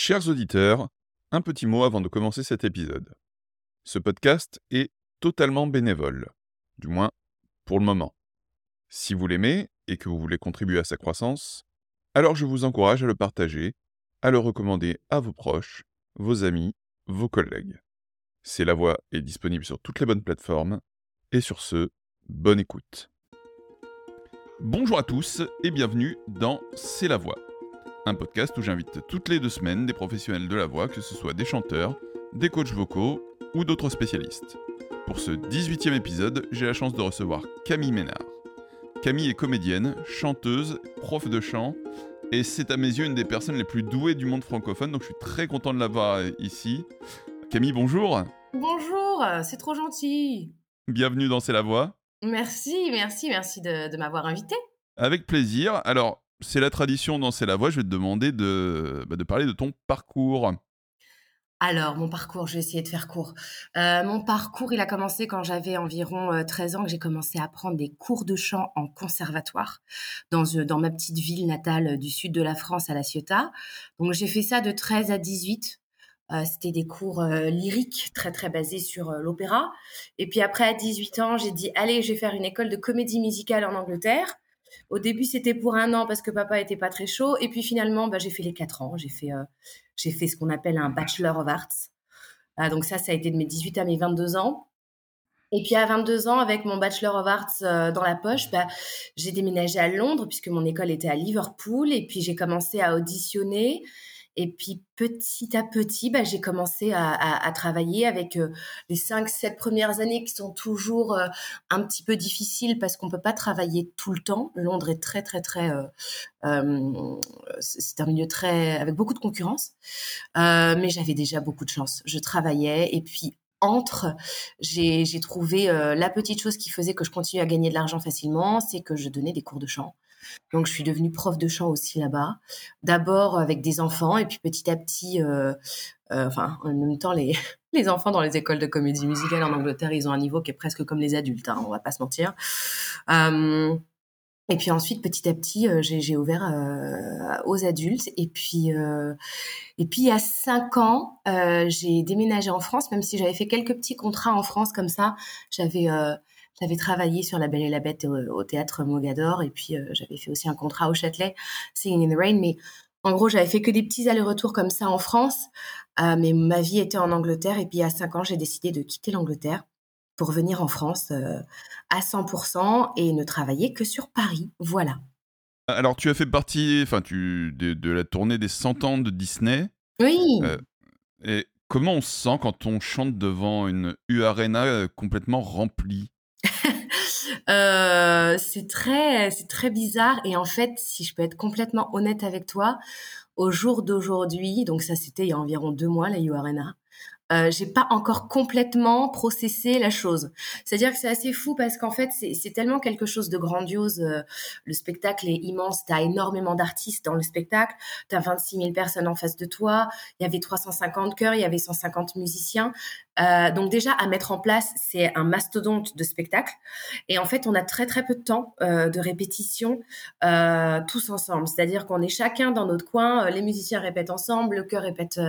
Chers auditeurs, un petit mot avant de commencer cet épisode. Ce podcast est totalement bénévole, du moins pour le moment. Si vous l'aimez et que vous voulez contribuer à sa croissance, alors je vous encourage à le partager, à le recommander à vos proches, vos amis, vos collègues. C'est la voix est disponible sur toutes les bonnes plateformes, et sur ce, bonne écoute. Bonjour à tous et bienvenue dans C'est la voix un podcast où j'invite toutes les deux semaines des professionnels de la voix, que ce soit des chanteurs, des coachs vocaux ou d'autres spécialistes. Pour ce 18e épisode, j'ai la chance de recevoir Camille Ménard. Camille est comédienne, chanteuse, prof de chant, et c'est à mes yeux une des personnes les plus douées du monde francophone, donc je suis très content de l'avoir ici. Camille, bonjour Bonjour, c'est trop gentil Bienvenue dans C'est la voix. Merci, merci, merci de, de m'avoir invité. Avec plaisir. Alors, c'est la tradition dans C'est la voix, je vais te demander de, bah, de parler de ton parcours. Alors, mon parcours, je vais essayer de faire court. Euh, mon parcours, il a commencé quand j'avais environ 13 euh, ans, que j'ai commencé à prendre des cours de chant en conservatoire dans, euh, ma petite ville natale du sud de la France, à La Ciotat. Donc, j'ai fait ça de 13 à 18. C'était des cours lyriques très très basés sur l'opéra. Et puis après, à 18 ans, j'ai dit, allez, je vais faire une école de comédie musicale en Angleterre. Au début, c'était pour un an parce que papa était pas très chaud. Et puis finalement, bah, j'ai fait les quatre ans. J'ai fait, euh, j'ai fait ce qu'on appelle un Bachelor of Arts. Ah, donc ça, ça a été de mes 18 à mes 22 ans. Et puis à 22 ans, avec mon Bachelor of Arts euh, dans la poche, bah, j'ai déménagé à Londres puisque mon école était à Liverpool. Et puis j'ai commencé à auditionner. Et puis petit à petit, bah, j'ai commencé à, travailler avec euh, les 5-7 premières années qui sont toujours euh, un petit peu difficiles parce qu'on peut pas travailler tout le temps. Londres est très très très, euh, c'est un milieu très avec beaucoup de concurrence, mais j'avais déjà beaucoup de chance. Je travaillais et puis entre, j'ai trouvé la petite chose qui faisait que je continuais à gagner de l'argent facilement, c'est que je donnais des cours de chant. Donc, je suis devenue prof de chant aussi là-bas. D'abord avec des enfants, et puis petit à petit, euh, euh, enfin, en même temps, les, les enfants dans les écoles de comédie musicale en Angleterre, ils ont un niveau qui est presque comme les adultes, hein, on va pas se mentir. Euh, et puis ensuite, petit à petit, j'ai ouvert aux adultes. Et puis, et puis il y a cinq ans, j'ai déménagé en France, même si j'avais fait quelques petits contrats en France comme ça. J'avais j'avais travaillé sur La Belle et la Bête au, théâtre Mogador et puis euh, j'avais fait aussi un contrat au Châtelet, Singing in the Rain. Mais en gros, j'avais fait que des petits allers-retours comme ça en France. Euh, mais ma vie était en Angleterre et puis à 5 ans, j'ai décidé de quitter l'Angleterre pour venir en France euh, à 100% et ne travailler que sur Paris. Voilà. Alors, tu as fait partie enfin, tu, de, la tournée des 100 ans de Disney. Oui. et comment on se sent quand on chante devant une U Arena complètement remplie? Euh, c'est très, c'est très bizarre. Et en fait, si je peux être complètement honnête avec toi, au jour d'aujourd'hui, donc ça c'était il y a environ deux mois, la U Arena, euh, j'ai pas encore complètement processé la chose. C'est-à-dire que c'est assez fou parce qu'en fait, c'est tellement quelque chose de grandiose. Euh, le spectacle est immense, tu as énormément d'artistes dans le spectacle, tu as 26 000 personnes en face de toi, il y avait 350 chœurs, il y avait 150 musiciens. Euh, donc déjà, à mettre en place, c'est un mastodonte de spectacle. Et en fait, on a très très peu de temps euh, de répétition euh, tous ensemble. C'est-à-dire qu'on est chacun dans notre coin, les musiciens répètent ensemble, le chœur répète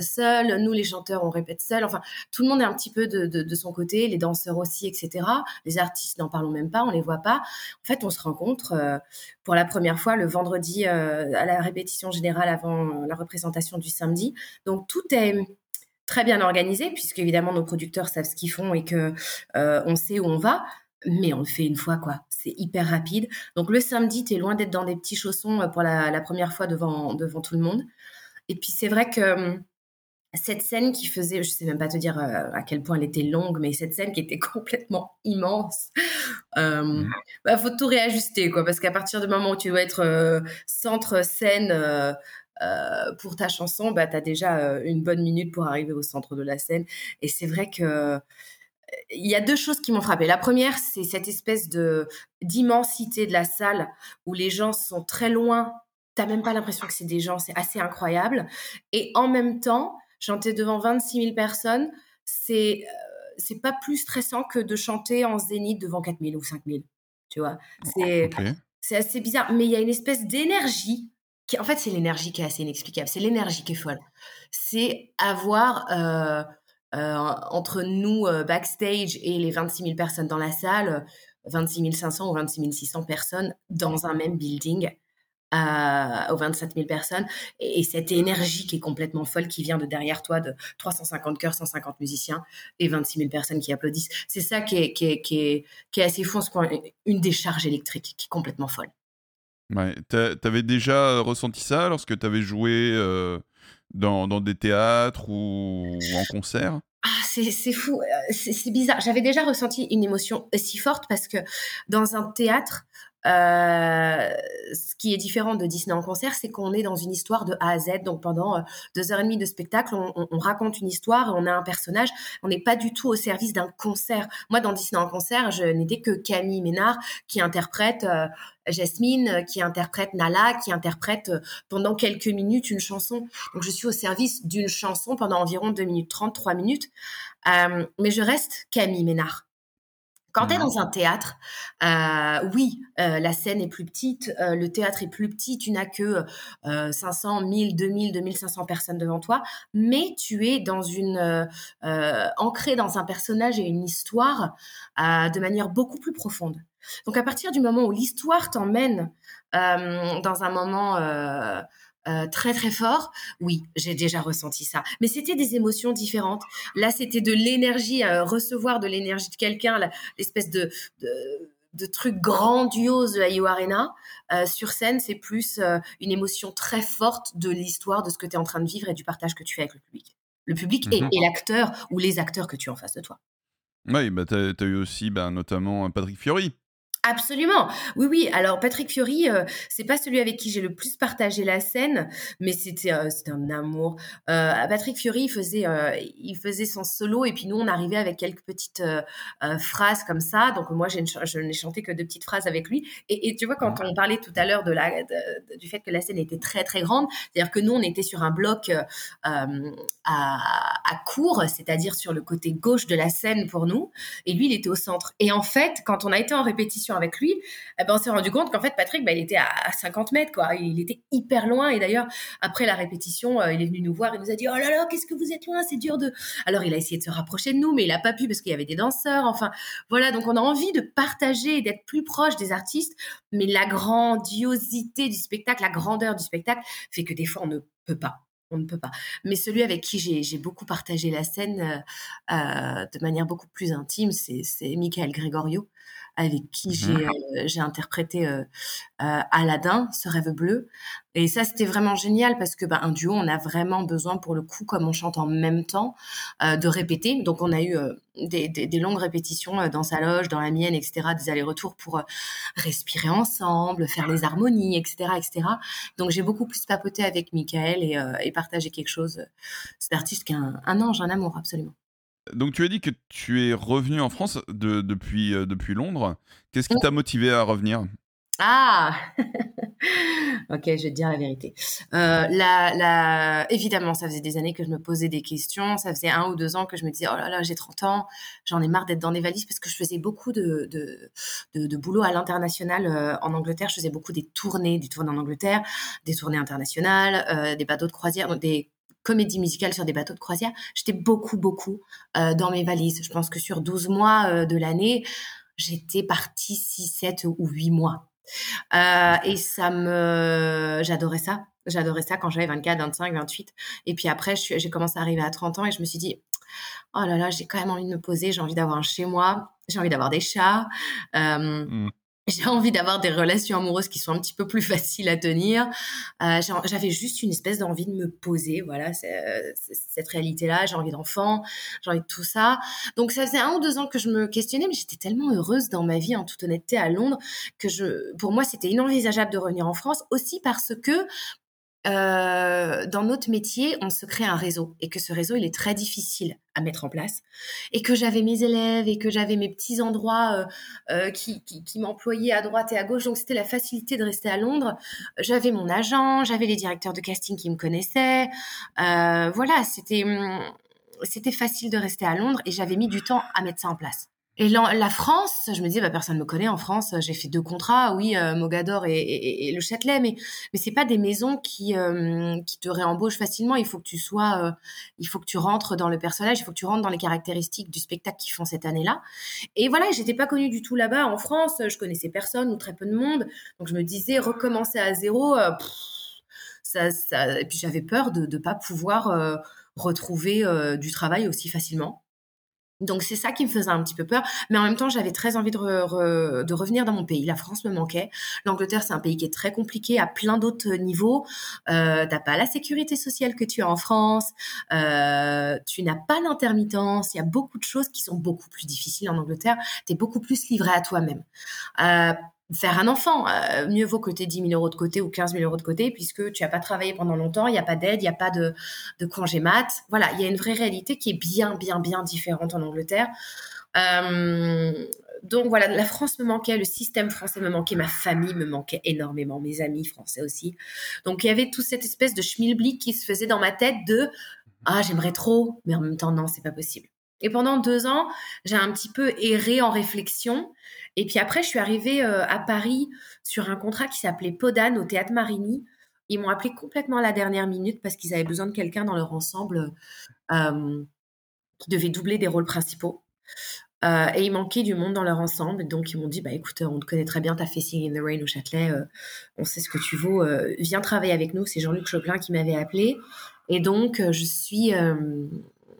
seul, nous les chanteurs on répète seul. Enfin, tout le monde est un petit peu de, son côté, les danseurs aussi, etc. Les artistes, n'en parlons même pas, on les voit pas. En fait, on se rencontre pour la première fois le vendredi à la répétition générale avant la représentation du samedi. Donc tout est très bien organisé puisque évidemment nos producteurs savent ce qu'ils font et que euh, on sait où on va mais on le fait une fois, quoi. C'est hyper rapide. Donc le samedi, tu es loin d'être dans des petits chaussons pour la, la, première fois devant, devant tout le monde. Et puis c'est vrai que hum, cette scène qui faisait, je sais même pas te dire euh, à quel point elle était longue, mais cette scène qui était complètement immense, euh, bah, faut tout réajuster, quoi, parce qu'à partir du moment où tu dois être euh, centre scène euh, pour ta chanson, bah, tu as déjà une bonne minute pour arriver au centre de la scène. Et c'est vrai que il y a deux choses qui m'ont frappé. La première, c'est cette espèce de d'immensité de la salle où les gens sont très loin. T'as même pas l'impression que c'est des gens, c'est assez incroyable. Et en même temps, chanter devant 26 000 personnes, c'est euh, c'est pas plus stressant que de chanter en zénith devant 4 000 ou 5 000. Tu vois, c'est c'est assez bizarre, mais il y a une espèce d'énergie en fait, c'est l'énergie qui est assez inexplicable. C'est l'énergie qui est folle. C'est avoir euh, euh, entre nous euh, backstage et les 26 000 personnes dans la salle, 26 500 ou 26 600 personnes dans un même building. aux 27 000 personnes et, cette énergie qui est complètement folle qui vient de derrière toi de 350 chœurs, 150 musiciens et 26 000 personnes qui applaudissent. C'est ça qui est, qui est, qui est, qui est assez fou, une décharge électrique qui est complètement folle. T'avais déjà ressenti ça lorsque t'avais joué euh, dans, dans, des théâtres ou, en concert? Ah, c'est fou, euh, c'est bizarre. J'avais déjà ressenti une émotion si forte parce que dans un théâtre, euh, ce qui est différent de Disney en concert, c'est qu'on est dans une histoire de A à Z. Donc pendant euh, deux heures et demie de spectacle, on, raconte une histoire on a un personnage. On n'est pas du tout au service d'un concert. Moi, dans Disney en concert, je n'étais que Camille Ménard qui interprète euh, Jasmine, qui interprète Nala, qui interprète pendant quelques minutes une chanson. Donc je suis au service d'une chanson pendant environ 2 minutes 30, 3 minutes. mais je reste Camille Ménard. Quand tu es mmh. dans un théâtre, euh, oui, euh, la scène est plus petite, euh, le théâtre est plus petit, tu n'as que 500, 1000, 2000, 2500 personnes devant toi, mais tu es dans une ancré dans un personnage et une histoire de manière beaucoup plus profonde. Donc à partir du moment où l'histoire t'emmène dans un moment euh, très très fort, oui, j'ai déjà ressenti ça. Mais c'était des émotions différentes. Là, c'était de l'énergie, euh, recevoir de l'énergie de quelqu'un, l'espèce de, de, truc grandiose de You Arena. Euh, sur scène, c'est plus une émotion très forte de l'histoire, de ce que tu es en train de vivre et du partage que tu fais avec le public. Le public et, mhm. l'acteur ou les acteurs que tu as en face de toi. Oui, bah, tu as, eu aussi bah, notamment Patrick Fiori Absolument. Oui, oui. Alors Patrick Fiori, euh, c'est pas celui avec qui j'ai le plus partagé la scène, mais c'était euh, c'était un amour. Euh, Patrick Fiori, il faisait il faisait son solo et puis nous on arrivait avec quelques petites phrases comme ça. Donc moi j'ai je n'ai chanté que deux petites phrases avec lui. Et, et tu vois quand on parlait tout à l'heure de la du fait que la scène était très très grande, c'est-à-dire que nous on était sur un bloc à, à court, c'est-à-dire sur le côté gauche de la scène pour nous, et lui il était au centre. Et en fait quand on a été en répétition avec lui, eh ben, on s'est rendu compte qu'en fait, Patrick, bah, il était à 50 mètres, quoi. Il était hyper loin. Et d'ailleurs, après la répétition, euh, il est venu nous voir. Il nous a dit, oh là là, qu'est-ce que vous êtes loin, c'est dur de. Alors, il a essayé de se rapprocher de nous, mais il a pas pu parce qu'il y avait des danseurs. Enfin, voilà. Donc, on a envie de partager et d'être plus proche des artistes. Mais la grandiosité du spectacle, la grandeur du spectacle fait que des fois, on ne peut pas on ne peut pas. Mais celui avec qui j'ai beaucoup partagé la scène euh, euh, de manière beaucoup plus intime, c'est Michael Gregorio, avec qui mmh euh, j'ai interprété euh, euh, Aladdin, ce rêve bleu. Et ça, c'était vraiment génial parce que bah, un duo, on a vraiment besoin pour le coup, comme on chante en même temps, de répéter. Donc, on a eu des, des, longues répétitions dans sa loge, dans la mienne, etc., des allers-retours pour respirer ensemble, faire les harmonies, etc., etc. Donc, j'ai beaucoup plus papoté avec Michael et, et partagé quelque chose. C'est artiste qui est un, un ange, un amour, absolument. Donc tu as dit que tu es revenu en France depuis, euh, depuis Londres. Qu'est-ce qui t'a motivé à revenir? Ah Ok, je vais te dire la vérité. Euh, la, Évidemment, ça faisait des années que je me posais des questions. Ça faisait un ou deux ans que je me disais, oh là là, j'ai 30 ans, j'en ai marre d'être dans des valises parce que je faisais beaucoup de, de, boulot à l'international euh, en Angleterre. Je faisais beaucoup des tournées, des tournées en Angleterre, des tournées internationales, des bateaux de croisière, des comédie musicale sur des bateaux de croisière, j'étais beaucoup, beaucoup euh, dans mes valises. Je pense que sur 12 mois euh, de l'année, j'étais partie 6, 7 ou 8 mois. Euh, et ça me... J'adorais ça. J'adorais ça quand j'avais 24, 25, 28. Et puis après, j'ai commencé à arriver à 30 ans et je me suis dit, oh là là, j'ai quand même envie de me poser, j'ai envie d'avoir un chez moi, j'ai envie d'avoir des chats. Mmh j'ai envie d'avoir des relations amoureuses qui sont un petit peu plus faciles à tenir. Euh, j'avais juste une espèce d'envie de me poser, voilà, euh, cette réalité-là. J'ai envie d'enfants, j'ai envie de tout ça. Donc ça faisait un ou deux ans que je me questionnais, mais j'étais tellement heureuse dans ma vie, en toute honnêteté, à Londres, que je, pour moi, c'était inenvisageable de revenir en France, aussi parce que euh, dans notre métier, on se crée un réseau et que ce réseau, il est très difficile à mettre en place et que j'avais mes élèves et que j'avais mes petits endroits euh, euh, qui, qui, m'employaient à droite et à gauche. Donc, c'était la facilité de rester à Londres. J'avais mon agent, j'avais les directeurs de casting qui me connaissaient. voilà, c'était, hum, c'était facile de rester à Londres et j'avais mis du temps à mettre ça en place. Et la, France, je me disais, bah, personne ne me connaît en France. J'ai fait deux contrats, oui, euh, Mogador et, le Châtelet, mais mais c'est pas des maisons qui euh, qui te réembauchent facilement. Il faut que tu sois, euh, il faut que tu rentres dans le personnage, il faut que tu rentres dans les caractéristiques du spectacle qu'ils font cette année-là. Et voilà, j'étais pas connue du tout là-bas en France. Je connaissais personne ou très peu de monde, donc je me disais recommencer à zéro. ça, ça, et puis j'avais peur de ne pas pouvoir retrouver du travail aussi facilement. Donc c'est ça qui me faisait un petit peu peur, mais en même temps j'avais très envie de, revenir dans mon pays. La France me manquait. L'Angleterre c'est un pays qui est très compliqué à plein d'autres niveaux. Euh, t'as pas la sécurité sociale que tu as en France, euh, tu n'as pas l'intermittence. Il y a beaucoup de choses qui sont beaucoup plus difficiles en Angleterre. T'es beaucoup plus livré à toi-même. Euh, faire un enfant. Euh, mieux vaut que tu aies 10 000 euros de côté ou 15 000 euros de côté puisque tu n'as pas travaillé pendant longtemps, il n'y a pas d'aide, il n'y a pas de, congé mat. Voilà, il y a une vraie réalité qui est bien, bien, bien différente en Angleterre. Euh, donc voilà, la France me manquait, le système français me manquait, ma famille me manquait énormément, mes amis français aussi. Donc il y avait toute cette espèce de schmilblick qui se faisait dans ma tête de ah j'aimerais trop, mais en même temps non c'est pas possible. Et pendant deux ans, j'ai un petit peu erré en réflexion. Et puis après, je suis arrivée euh, à Paris sur un contrat qui s'appelait Podane au Théâtre Marigny. Ils m'ont appelé complètement à la dernière minute parce qu'ils avaient besoin de quelqu'un dans leur ensemble euh, qui devait doubler des rôles principaux. Euh, et il manquait du monde dans leur ensemble. Donc, ils m'ont dit, bah, écoute, on te connaît très bien, t'as fait Sing in the Rain au Châtelet, on sait ce que tu vaux, viens travailler avec nous. C'est Jean-Luc Choplin qui m'avait appelé. Et donc, je suis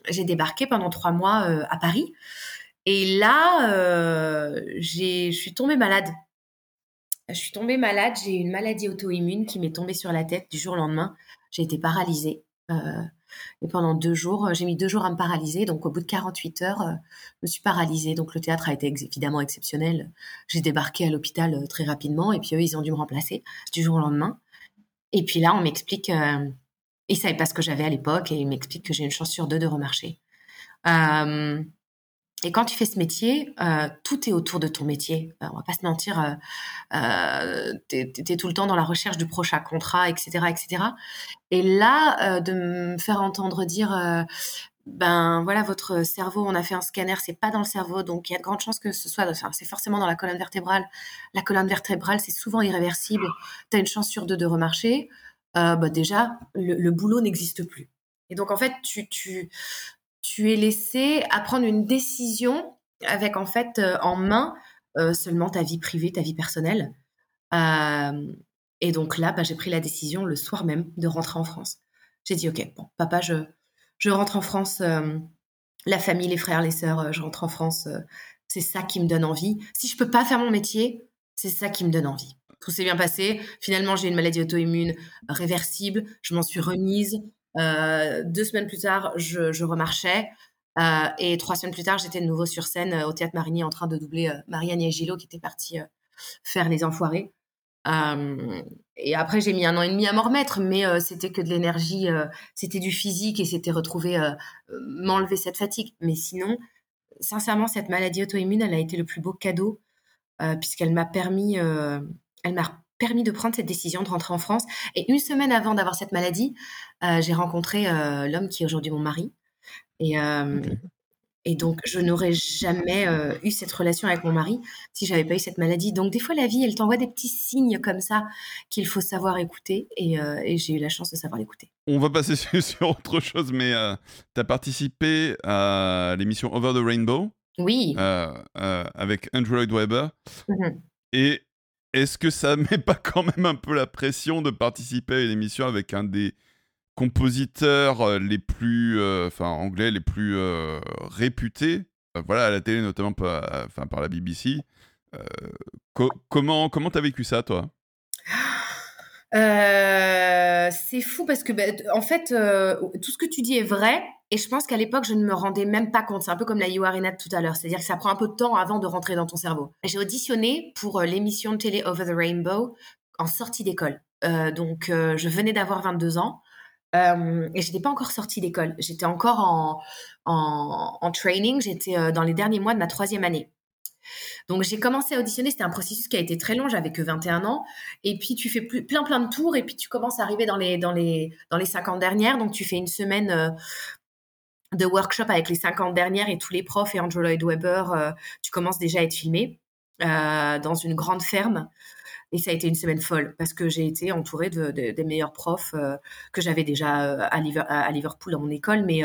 j'ai débarqué pendant trois mois à Paris. Et là, euh, je suis tombée malade. Je suis tombée malade. J'ai une maladie auto-immune qui m'est tombée sur la tête du jour au lendemain. J'ai été paralysée. Euh, et pendant deux jours, j'ai mis deux jours à me paralyser. Donc, au bout de 48 heures, je me suis paralysée. Donc, le théâtre a été évidemment exceptionnel. J'ai débarqué à l'hôpital très rapidement. Et puis, eux, ils ont dû me remplacer du jour au lendemain. Et puis là, on m'explique il savait pas ce que j'avais à l'époque et il m'explique que j'ai une chance sur deux de remarcher. Euh, et quand tu fais ce métier, euh, tout est autour de ton métier. Euh, on va pas se mentir, euh, tu es, tout le temps dans la recherche du prochain contrat, etc., etc. Et là, de me faire entendre dire, ben voilà, votre cerveau, on a fait un scanner, c'est pas dans le cerveau, donc il y a de grandes chances que ce soit, enfin, c'est forcément dans la colonne vertébrale. La colonne vertébrale, c'est souvent irréversible. Tu as une chance sur deux de remarcher. Euh, bah déjà, le, boulot n'existe plus. Et donc, en fait, tu, tu es laissé à prendre une décision avec, en fait, euh, en main euh, seulement ta vie privée, ta vie personnelle. et donc là, bah, j'ai pris la décision le soir même de rentrer en France. J'ai dit, OK, bon, papa, je, je rentre en France. la famille, les frères, les sœurs, je rentre en France. c'est ça qui me donne envie. Si je peux pas faire mon métier, c'est ça qui me donne envie tout s'est bien passé. Finalement, j'ai une maladie auto-immune réversible. Je m'en suis remise. Euh, deux semaines plus tard, je, remarchais. Euh, et trois semaines plus tard, j'étais de nouveau sur scène euh, au Théâtre Marigny en train de doubler Marianne Gillot qui était partie faire Les Enfoirés. et après, j'ai mis un an et demi à m'en remettre, mais c'était que de l'énergie, c'était du physique et c'était retrouver, m'enlever cette fatigue. Mais sinon, sincèrement, cette maladie auto-immune, elle a été le plus beau cadeau puisqu'elle m'a permis elle m'a permis de prendre cette décision de rentrer en France. Et une semaine avant d'avoir cette maladie, euh, j'ai rencontré euh, l'homme qui est aujourd'hui mon mari. Et, euh, et donc, je n'aurais jamais eu cette relation avec mon mari si j'avais pas eu cette maladie. Donc, des fois, la vie, elle t'envoie des petits signes comme ça qu'il faut savoir écouter. Et, j'ai eu la chance de savoir l'écouter. On va passer sur, autre chose, mais tu as participé à l'émission Over the Rainbow. Oui. avec Andrew Lloyd Webber. Mmh Et est-ce que ça met pas quand même un peu la pression de participer à une émission avec un des compositeurs euh, les plus, euh, anglais les plus euh, réputés, voilà à la télé notamment par, enfin par la BBC. comment comment t'as vécu ça toi? C'est fou parce que bah, en fait tout ce que tu dis est vrai, et je pense qu'à l'époque, je ne me rendais même pas compte. C'est un peu comme la You de tout à l'heure. C'est-à-dire que ça prend un peu de temps avant de rentrer dans ton cerveau. J'ai auditionné pour euh, l'émission de télé Over the Rainbow en sortie d'école. Euh, donc, euh, je venais d'avoir 22 ans. Euh, et je n'étais pas encore sortie d'école. J'étais encore en, en, en training. J'étais euh, dans les derniers mois de ma troisième année. Donc j'ai commencé à auditionner, c'était un processus qui a été très long, j'avais que 21 ans. Et puis tu fais plein plein de tours et puis tu commences à arriver dans les dans les dans les 50 dernières. Donc tu fais une semaine de workshop avec les 50 dernières et tous les profs et Andrew Lloyd Webber, tu commences déjà à être filmé dans une grande ferme. Et ça a été une semaine folle parce que j'ai été entourée de, des meilleurs profs que j'avais déjà à, Liverpool dans mon école. Mais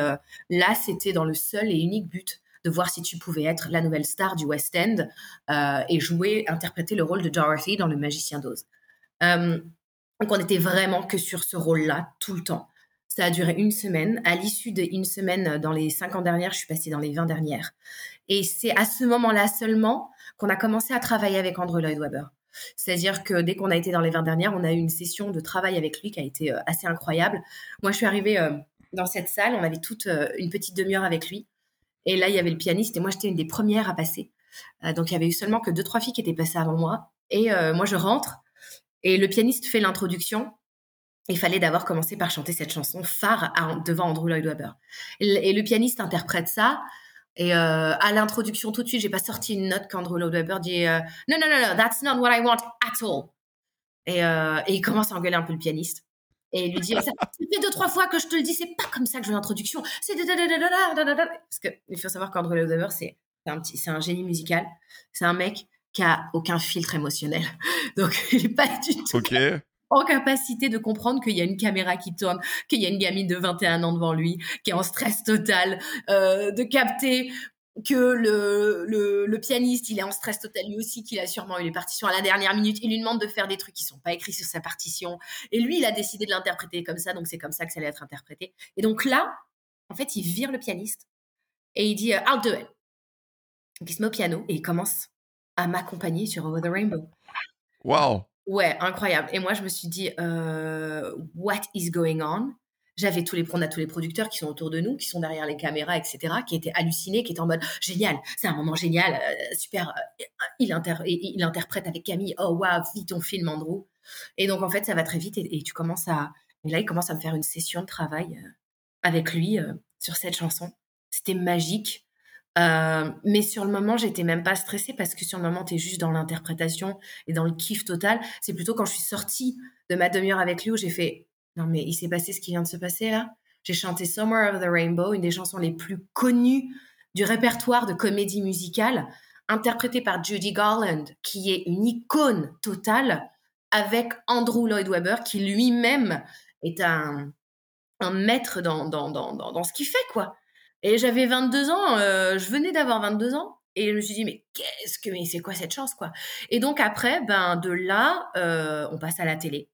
là, c'était dans le seul et unique but de voir si tu pouvais être la nouvelle star du West End et jouer, interpréter le rôle de Dorothy dans Le Magicien d'Oz. donc on était vraiment que sur ce rôle-là tout le temps. Ça a duré une semaine. À l'issue d'une semaine, dans les 50 dernières, je suis passée dans les 20 dernières. Et c'est à ce moment-là seulement qu'on a commencé à travailler avec Andrew Lloyd Webber. C'est-à-dire que dès qu'on a été dans les 20 dernières, on a eu une session de travail avec lui qui a été euh, assez incroyable. Moi, je suis arrivée euh, dans cette salle, on avait toute euh, une petite demi-heure avec lui. Et là, il y avait le pianiste et moi, j'étais une des premières à passer. donc, il y avait eu seulement que deux, trois filles qui étaient passées avant moi. Et moi, je rentre et le pianiste fait l'introduction il fallait d'abord commencer par chanter cette chanson phare devant Andrew Lloyd Webber. Et, le pianiste interprète ça. Et euh, à l'introduction, tout de suite, j'ai pas sorti une note qu'Andrew Lloyd Webber dit euh, Non, non, non, non, that's not what I want at all. Euh, et il commence à engueuler un peu le pianiste. Et il lui dit Ça fait deux, trois fois que je te le dis, c'est pas comme ça que je veux l'introduction. C'est. Parce qu'il faut savoir qu'Andrew Lloyd Webber, c'est un, petit, c'est un génie musical. C'est un mec qui a aucun filtre émotionnel. Donc, il est pas du tout. Ok en capacité de comprendre qu'il y a une caméra qui tourne, qu'il y a une gamine de 21 ans devant lui, qui est en stress total, euh, de capter que le, le, pianiste, il est en stress total lui aussi, qu'il a sûrement eu les partitions à la dernière minute. Il lui demande de faire des trucs qui sont pas écrits sur sa partition. Et lui, il a décidé de l'interpréter comme ça, donc c'est comme ça que ça allait être interprété. Et donc là, en fait, il vire le pianiste et il dit euh, I'll do it. il se met au piano et il commence à m'accompagner sur Over the Rainbow. Wow! Ouais, incroyable. Et moi, je me suis dit, euh, what is going on? J'avais tous les, on a tous les producteurs qui sont autour de nous, qui sont derrière les caméras, etc., qui étaient hallucinés, qui étaient en mode génial, c'est un moment génial, euh, super. Euh, il, interprète avec Camille, oh waouh, vite ton film, Andrew. Et donc en fait, ça va très vite et, tu commences à, et là, il commence à me faire une session de travail avec lui sur cette chanson. C'était magique. Euh, mais sur le moment, j'étais même pas stressée parce que sur le moment, tu es juste dans l'interprétation et dans le kiff total. C'est plutôt quand je suis sortie de ma demi-heure avec lui où j'ai fait Non, mais il s'est passé ce qui vient de se passer là. J'ai chanté Somewhere of the Rainbow, une des chansons les plus connues du répertoire de comédie musicale, interprétée par Judy Garland, qui est une icône totale, avec Andrew Lloyd Webber, qui lui-même est un, un maître dans, dans, dans, dans ce qu'il fait, quoi. Et j'avais 22 ans, euh, je venais d'avoir 22 ans. Et je me suis dit, mais qu'est-ce que, mais c'est quoi cette chance, quoi? Et donc après, ben de là, euh, on passe à la télé.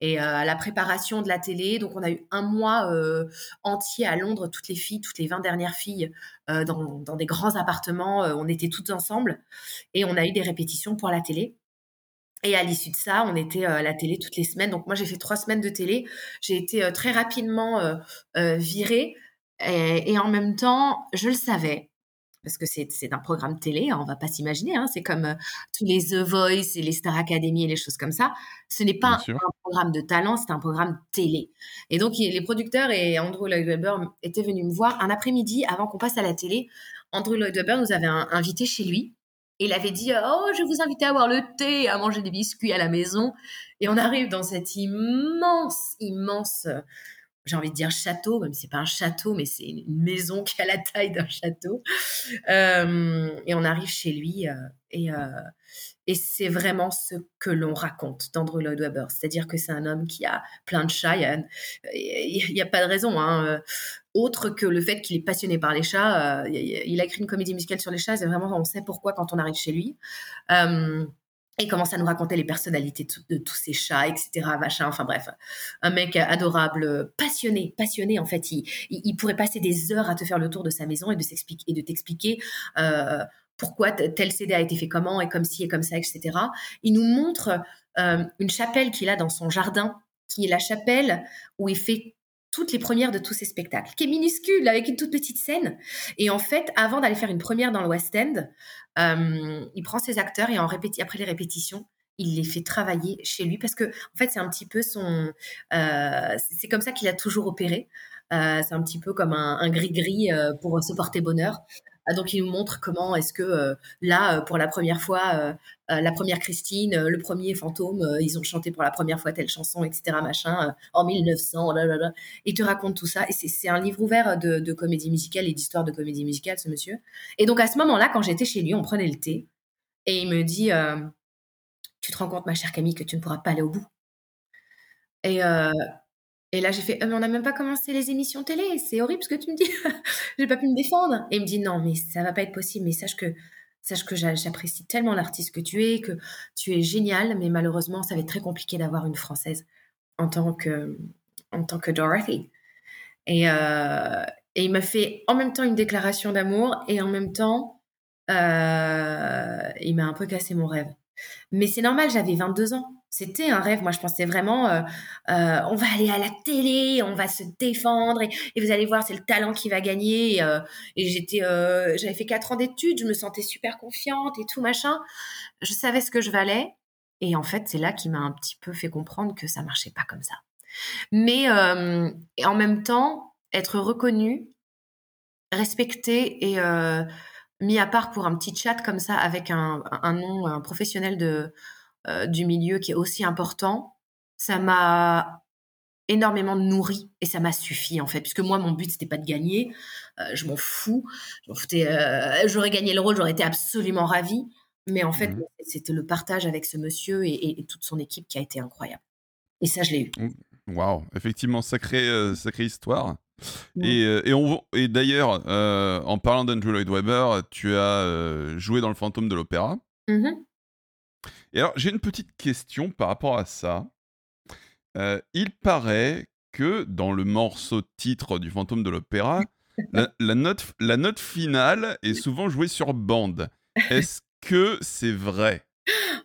Et euh, à la préparation de la télé, donc on a eu un mois entier à Londres, toutes les filles, toutes les 20 dernières filles, dans, dans, des grands appartements, on était toutes ensemble. Et on a eu des répétitions pour la télé. Et à l'issue de ça, on était à la télé toutes les semaines. Donc moi, j'ai fait trois semaines de télé. J'ai été très rapidement virée et, en même temps, je le savais, parce que c'est un programme télé, hein, on va pas s'imaginer, hein, c'est comme euh, tous les The Voice et les Star Academy et les choses comme ça. Ce n'est pas un, programme de talent, c'est un programme télé. Et donc, les producteurs et Andrew Lloyd Webber étaient venus me voir un après-midi avant qu'on passe à la télé. Andrew Lloyd Webber nous avait invités chez lui. Et il avait dit Oh, je vais vous inviter à boire le thé, à manger des biscuits à la maison. Et on arrive dans cette immense, immense j'ai envie de dire château, même si c'est pas un château, mais c'est une maison qui a la taille d'un château. Euh, et on arrive chez lui euh, et, euh, et c'est vraiment ce que l'on raconte d'Andrew Lloyd Webber. C'est-à-dire que c'est un homme qui a plein de chats. Il n'y a, pas de raison, hein, autre que le fait qu'il est passionné par les chats. il a écrit une comédie musicale sur les chats. C'est vraiment, on sait pourquoi quand on arrive chez lui. Et commence à nous raconter les personnalités de, tous ces chats, etc. Machin. Enfin bref, un mec adorable, passionné, passionné. En fait, il, il, pourrait passer des heures à te faire le tour de sa maison et de s'expliquer et de t'expliquer euh, pourquoi tel CD a été fait comment et comme ci et comme ça, etc. Il nous montre euh, une chapelle qu'il a dans son jardin, qui est la chapelle où il fait toutes les premières de tous ses spectacles, qui est minuscule, avec une toute petite scène. Et en fait, avant d'aller faire une première dans le West End, euh, il prend ses acteurs et en répéti après les répétitions, il les fait travailler chez lui parce que en fait c'est un petit peu son euh, c'est comme ça qu'il a toujours opéré euh, c'est un petit peu comme un gris-gris pour se porter bonheur donc il nous montre comment est-ce que là, pour la première fois, la première Christine, le premier fantôme, ils ont chanté pour la première fois telle chanson, etc. machin, en 1900. Là, Il te raconte tout ça. C'est un livre ouvert de, de comédie musicale et d'histoire de comédie musicale, ce monsieur. Et donc à ce moment-là, quand j'étais chez lui, on prenait le thé et il me dit Tu te rends compte, ma chère Camille, que tu ne pourras pas aller au bout et, et là, j'ai fait, «Ah, mais on n'a même pas commencé les émissions télé, c'est horrible ce que tu me dis, j'ai pas pu me défendre. Et il me dit, non, mais ça va pas être possible, mais sache que, sache que j'apprécie tellement l'artiste que tu es, que tu es génial, mais malheureusement, ça va être très compliqué d'avoir une française en tant que, en tant que Dorothy. Et, et il m'a fait en même temps une déclaration d'amour et en même temps, euh, il m'a un peu cassé mon rêve. Mais c'est normal, j'avais 22 ans. C'était un rêve. Moi, je pensais vraiment, euh, euh, on va aller à la télé, on va se défendre et, vous allez voir, c'est le talent qui va gagner. Et, euh, j'étais, j'avais fait quatre ans d'études, je me sentais super confiante et tout machin. Je savais ce que je valais. Et en fait, c'est là qui m'a un petit peu fait comprendre que ça marchait pas comme ça. Mais en même temps, être reconnu, respecté et mis à part pour un petit chat comme ça avec un, un nom, un professionnel de euh, du milieu qui est aussi important, ça m'a énormément nourri et ça m'a suffi en fait puisque moi mon but c'était pas de gagner. Euh, je m'en fous. Euh, j'aurais gagné le rôle j'aurais été absolument ravie. Mais en fait mmh c'était le partage avec ce monsieur et, toute son équipe qui a été incroyable. Et ça je l'ai eu. Mmh. waouh. Effectivement sacrée sacrée histoire et, on, et d'ailleurs en parlant d'Andrew Lloyd Webber tu as joué dans le fantôme de l'opéra et alors, j'ai une petite question par rapport à ça. Euh, il paraît que dans le morceau titre du Fantôme de l'Opéra, la, note, la note finale est souvent jouée sur bande. Est-ce que c'est vrai?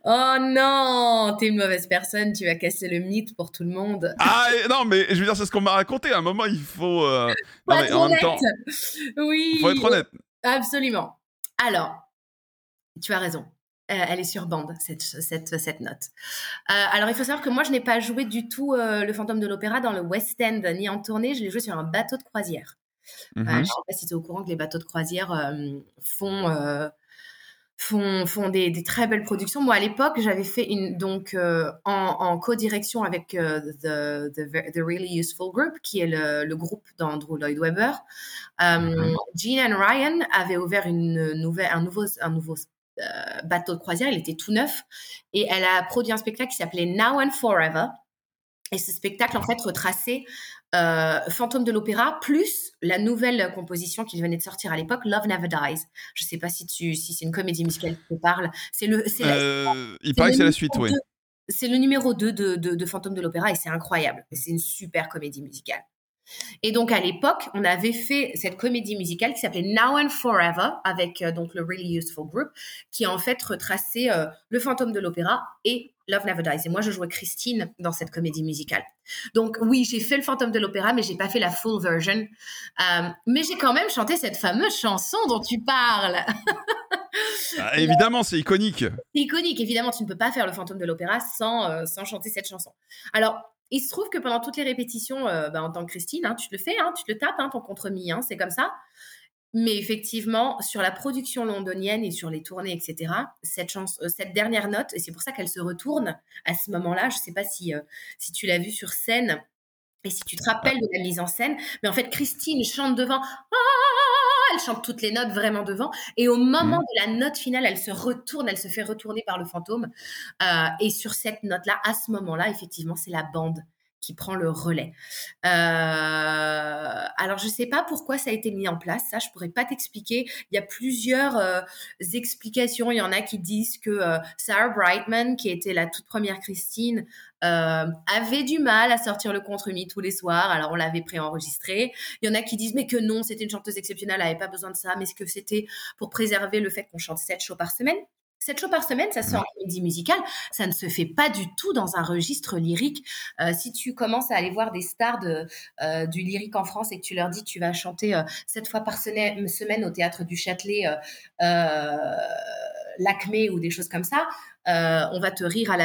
Oh non, t'es une mauvaise personne, tu vas casser le mythe pour tout le monde. Ah non, mais je veux dire, c'est ce qu'on m'a raconté. À un moment, il faut. Euh... Non, mais en même temps. Oui. Faut être honnête. Absolument. Alors, tu as raison. Euh, elle est sur bande, cette, cette, cette note. Euh, alors, il faut savoir que moi, je n'ai pas joué du tout euh, le fantôme de l'opéra dans le West End, ni en tournée. Je l'ai joué sur un bateau de croisière. Mhm. je ne sais pas si tu es au courant que les bateaux de croisière font, font, font des, des, très belles productions. Moi, à l'époque, j'avais fait une, donc, en, en co-direction avec the, the, the, Really Useful Group, qui est le, le groupe d'Andrew Lloyd Webber. Mhm. Jean and Ryan avaient ouvert une nouvelle, un, nouveau, un nouveau euh, bateau de croisière, il était tout neuf. Et elle a produit un spectacle qui s'appelait Now and Forever. Et ce spectacle, en fait, retraçait euh, Fantôme de l'Opéra, plus la nouvelle composition qu'il venait de sortir à l'époque, Love Never Dies. Je ne sais pas si, tu, si c'est une comédie musicale qui te parle. C'est le, euh, il paraît que c'est la suite, oui. C'est le numéro 2 de, de, de Fantôme de l'Opéra et c'est incroyable. C'est une super comédie musicale. Et donc à l'époque, on avait fait cette comédie musicale qui s'appelait Now and Forever avec euh, donc le Really Useful Group, qui en fait retraçait euh, le fantôme de l'opéra et Love Never Dies. Et moi, je jouais Christine dans cette comédie musicale. Donc oui, j'ai fait le fantôme de l'opéra, mais j'ai pas fait la full version. Euh, mais j'ai quand même chanté cette fameuse chanson dont tu parles. Ah, évidemment, c'est iconique. C'est iconique, évidemment, tu ne peux pas faire le fantôme de l'opéra sans, sans chanter cette chanson. Alors, il se trouve que pendant toutes les répétitions, euh, bah, en tant que Christine, hein, tu le fais, hein, tu le tapes, hein, ton contre-mi, c'est comme ça. Mais effectivement, sur la production londonienne et sur les tournées, etc., euh, cette dernière note, et c'est pour ça qu'elle se retourne à ce moment-là, je ne sais pas si, euh, si tu l'as vu sur scène et si tu te rappelles de la mise en scène, mais en fait, Christine chante devant. Elle chante toutes les notes vraiment devant. Et au moment mmh. de la note finale, elle se retourne, elle se fait retourner par le fantôme. Euh, et sur cette note-là, à ce moment-là, effectivement, c'est la bande qui prend le relais. Euh, alors, je ne sais pas pourquoi ça a été mis en place, ça, je pourrais pas t'expliquer. Il y a plusieurs euh, explications. Il y en a qui disent que Sarah Brightman, qui était la toute première Christine, euh, avait du mal à sortir le contre-mi tous les soirs, alors on l'avait préenregistré. Il y en a qui disent mais que non, c'était une chanteuse exceptionnelle, elle n'avait pas besoin de ça, mais que c'était pour préserver le fait qu'on chante sept shows par semaine? Sept shows par semaine, ça sort en comédie musicale, ça ne se fait pas du tout dans un registre lyrique. Euh, si tu commences à aller voir des stars de, euh, du lyrique en France et que tu leur dis tu vas chanter sept fois par semaine, semaine au théâtre du Châtelet l'acmé ou des choses comme ça, euh, on va te rire à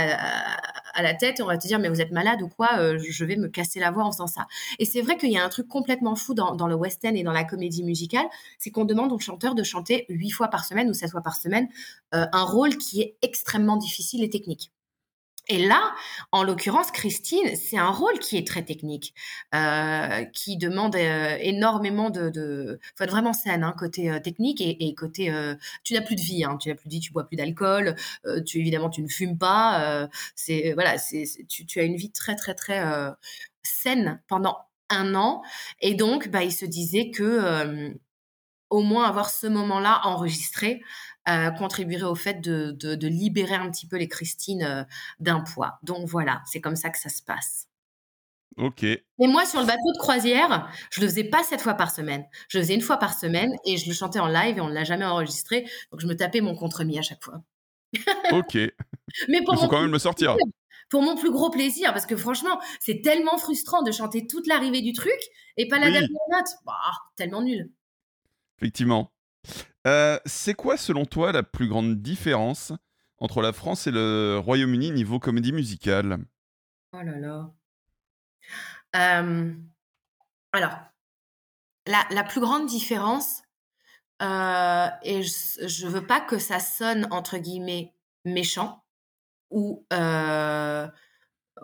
la, tête on va te dire mais vous êtes malade ou quoi euh, Je vais me casser la voix en faisant ça. Et c'est vrai qu'il y a un truc complètement fou dans, dans le west end et dans la comédie musicale, c'est qu'on demande aux chanteurs de chanter huit fois par semaine ou sept fois par semaine un rôle qui est extrêmement difficile et technique. Et là, en l'occurrence, Christine, c'est un rôle qui est très technique, euh, qui demande euh, énormément de, de, faut être vraiment saine, hein, côté euh, technique et, côté, tu n'as plus de vie, hein, tu n'as plus de vie, tu bois plus d'alcool, tu évidemment tu ne fumes pas, c'est voilà, c'est tu, tu, as une vie très très très saine pendant un an, et donc bah il se disait que au moins avoir ce moment-là enregistré euh, contribuerait au fait de, de, libérer un petit peu les Christines euh, d'un poids. Donc voilà, c'est comme ça que ça se passe. Ok. Et moi, sur le bateau de croisière, je le faisais pas sept fois par semaine. Je le faisais une fois par semaine et je le chantais en live et on ne l'a jamais enregistré. Donc je me tapais mon contre-mi à chaque fois. ok. Mais pour Il faut quand même le sortir. pour mon plus gros plaisir, parce que franchement, c'est tellement frustrant de chanter toute l'arrivée du truc et pas la dernière note. Bah, tellement nul. Effectivement. Euh, c'est quoi, selon toi, la plus grande différence entre la France et le Royaume-Uni niveau comédie musicale? Oh là là. Euh, alors, la, plus grande différence, euh, et je ne veux pas que ça sonne, entre guillemets, méchant, ou,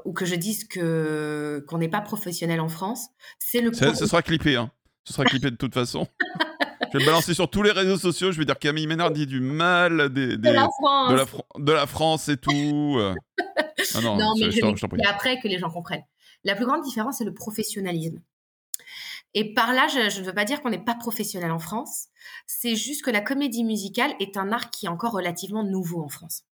ou que je dise que qu'on n'est pas professionnel en France, c'est le... Ça, ce sera clippé, hein. Ce sera clippé de toute façon. Je vais balancer sur tous les réseaux sociaux. Je vais dire Camille Ménard dit du mal des, de, la France. De, la France et tout. ah non, non mais je, après que les gens comprennent. La plus grande différence, c'est le professionnalisme. Et par là, je, ne veux pas dire qu'on n'est pas professionnel en France. C'est juste que la comédie musicale est un art qui est encore relativement nouveau en France.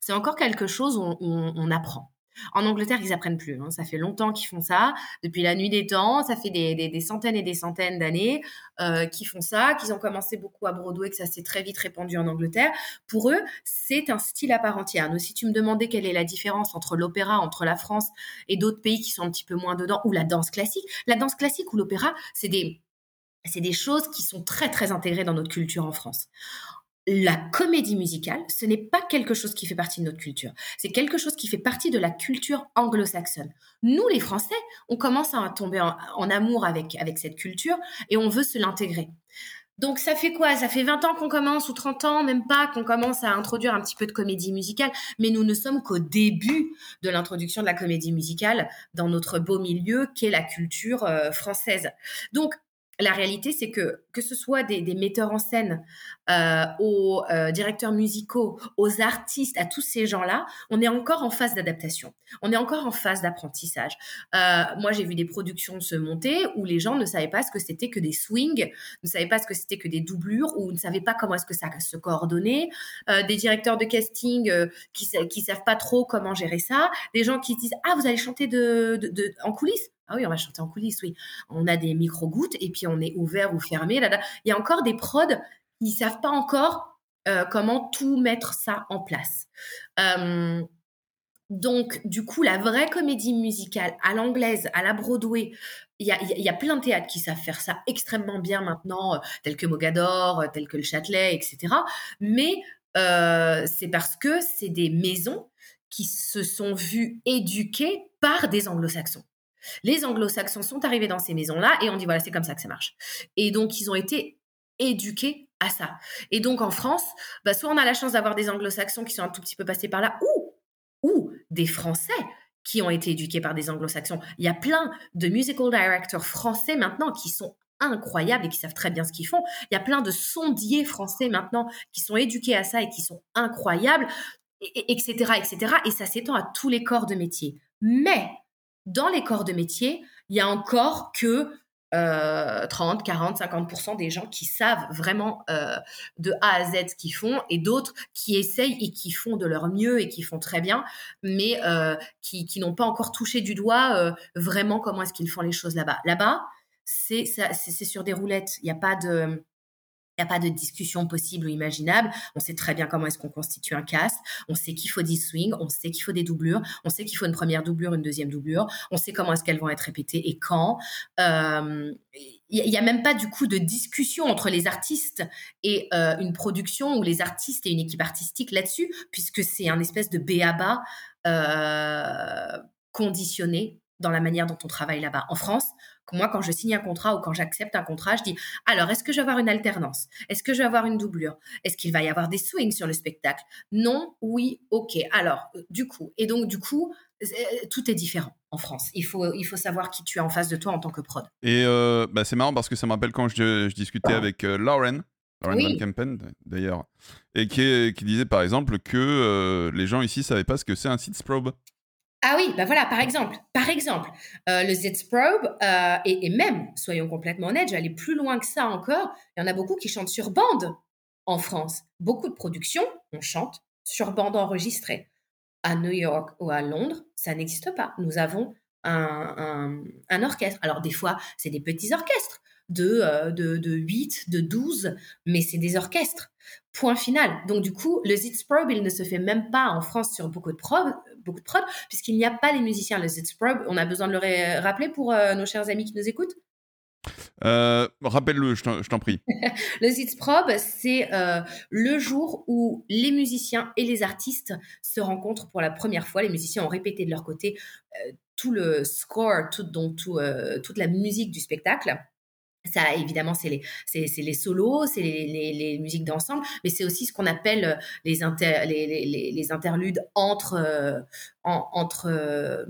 C'est encore quelque chose où on apprend. En Angleterre, ils apprennent plus. Hein. Ça fait longtemps qu'ils font ça, depuis la nuit des temps. Ça fait des, centaines et des centaines d'années euh, qu'ils font ça, qu'ils ont commencé beaucoup à Broadway, que ça s'est très vite répandu en Angleterre. Pour eux, c'est un style à part entière. Donc, si tu me demandais quelle est la différence entre l'opéra, entre la France et d'autres pays qui sont un petit peu moins dedans, ou la danse classique, la danse classique ou l'opéra, c'est des c'est des choses qui sont très très intégrées dans notre culture en France la comédie musicale, ce n'est pas quelque chose qui fait partie de notre culture. C'est quelque chose qui fait partie de la culture anglo-saxonne. Nous, les Français, on commence à tomber en, amour avec, avec cette culture et on veut se l'intégrer. Donc ça fait quoi? Ça fait 20 ans qu'on commence ou 30 ans, même pas, qu'on commence à introduire un petit peu de comédie musicale, mais nous ne sommes qu'au début de l'introduction de la comédie musicale dans notre beau milieu qu'est la culture euh, française. Donc la réalité, c'est que que ce soit des, metteurs en scène, euh, aux euh, directeurs musicaux, aux artistes, à tous ces gens-là, on est encore en phase d'adaptation. On est encore en phase d'apprentissage. Euh, moi, j'ai vu des productions se monter où les gens ne savaient pas ce que c'était que des swings, ne savaient pas ce que c'était que des doublures, ou ne savaient pas comment est-ce que ça se coordonnait. des directeurs de casting qui qui savent pas trop comment gérer ça. Des gens qui disent ah vous allez chanter en coulisses? Ah oui, on va chanter en coulisses, oui. On a des micro-gouttes et puis on est ouvert ou fermé. Il y a encore des prods qui ne savent pas encore euh, comment tout mettre ça en place. Euh, donc, du coup, la vraie comédie musicale à l'anglaise, à la Broadway, il y a, plein de théâtres qui savent faire ça extrêmement bien maintenant, euh, tels que Mogador, tels que le Châtelet, etc. Mais c'est parce que c'est des maisons qui se sont vues éduquées par des anglo-saxons. Les anglo-saxons sont arrivés dans ces maisons-là et on dit voilà, c'est comme ça que ça marche. Et donc, ils ont été éduqués à ça. Et donc, en France, bah, soit on a la chance d'avoir des anglo-saxons qui sont un tout petit peu passés par là, ou, ou des Français qui ont été éduqués par des anglo-saxons. Il y a plein de musical directors français maintenant qui sont incroyables et qui savent très bien ce qu'ils font. Il y a plein de sondiers français maintenant qui sont éduqués à ça et qui sont incroyables, etc., etc. Et ça s'étend à tous les corps de métier. Mais dans les corps de métier, il y a encore que 30, 40, 50% des gens qui savent vraiment euh, de A à Z ce qu'ils font et d'autres qui essayent et qui font de leur mieux et qui font très bien, mais euh, qui, n'ont pas encore touché du doigt euh, vraiment comment est-ce qu'ils font les choses là-bas. Là-bas, c'est sur des roulettes. Il n'y a pas de n'y a pas de discussion possible ou imaginable. On sait très bien comment est-ce qu'on constitue un cast. On sait qu'il faut des swings, on sait qu'il faut des doublures, on sait qu'il faut une première doublure, une deuxième doublure. On sait comment est-ce qu'elles vont être répétées et quand. Euh, il n'y a même pas du coup de discussion entre les artistes et euh, une production ou les artistes et une équipe artistique là-dessus, puisque c'est un espèce de béaba euh, conditionné dans la manière dont on travaille là-bas. En France, moi, quand je signe un contrat ou quand j'accepte un contrat, je dis alors, est-ce que je vais avoir une alternance? Est-ce que je vais avoir une doublure? Est-ce qu'il va y avoir des swings sur le spectacle? Non, oui, ok. Alors, euh, du coup, et donc, du coup, euh, tout est différent en France. Il faut, il faut savoir qui tu as en face de toi en tant que prod. Et euh, bah, c'est marrant parce que ça me rappelle quand je, discutais avec Lauren, Lauren Van Kempen d'ailleurs, et qui, qui, disait par exemple que les gens ici savaient pas ce que c'est un seeds probe. Ah oui, bah voilà, par exemple, par exemple, euh, le Z-Probe, euh, et, même, soyons complètement honnêtes, j'allais plus loin que ça encore, il y en a beaucoup qui chantent sur bande en France. Beaucoup de productions, on chante sur bande enregistrée. À New York ou à Londres, ça n'existe pas. Nous avons un, orchestre. Alors des fois, c'est des petits orchestres de, euh, de, de 8, de 12, mais c'est des orchestres. Point final. Donc du coup, le Z-Probe, il ne se fait même pas en France sur beaucoup de prod, beaucoup de prod puisqu'il n'y a pas les musiciens. Le Z-Probe, on a besoin de le rappeler pour euh, nos chers amis qui nous écoutent? Euh, Rappelle-le, je t'en prie. le Sitzprobe, c'est euh, le jour où les musiciens et les artistes se rencontrent pour la première fois. Les musiciens ont répété de leur côté tout le score, tout, donc tout, toute la musique du spectacle. Ça, évidemment, c'est les, solos, c'est les, musiques d'ensemble, mais c'est aussi ce qu'on appelle euh, les, inter, les, les, interludes entre, euh, euh,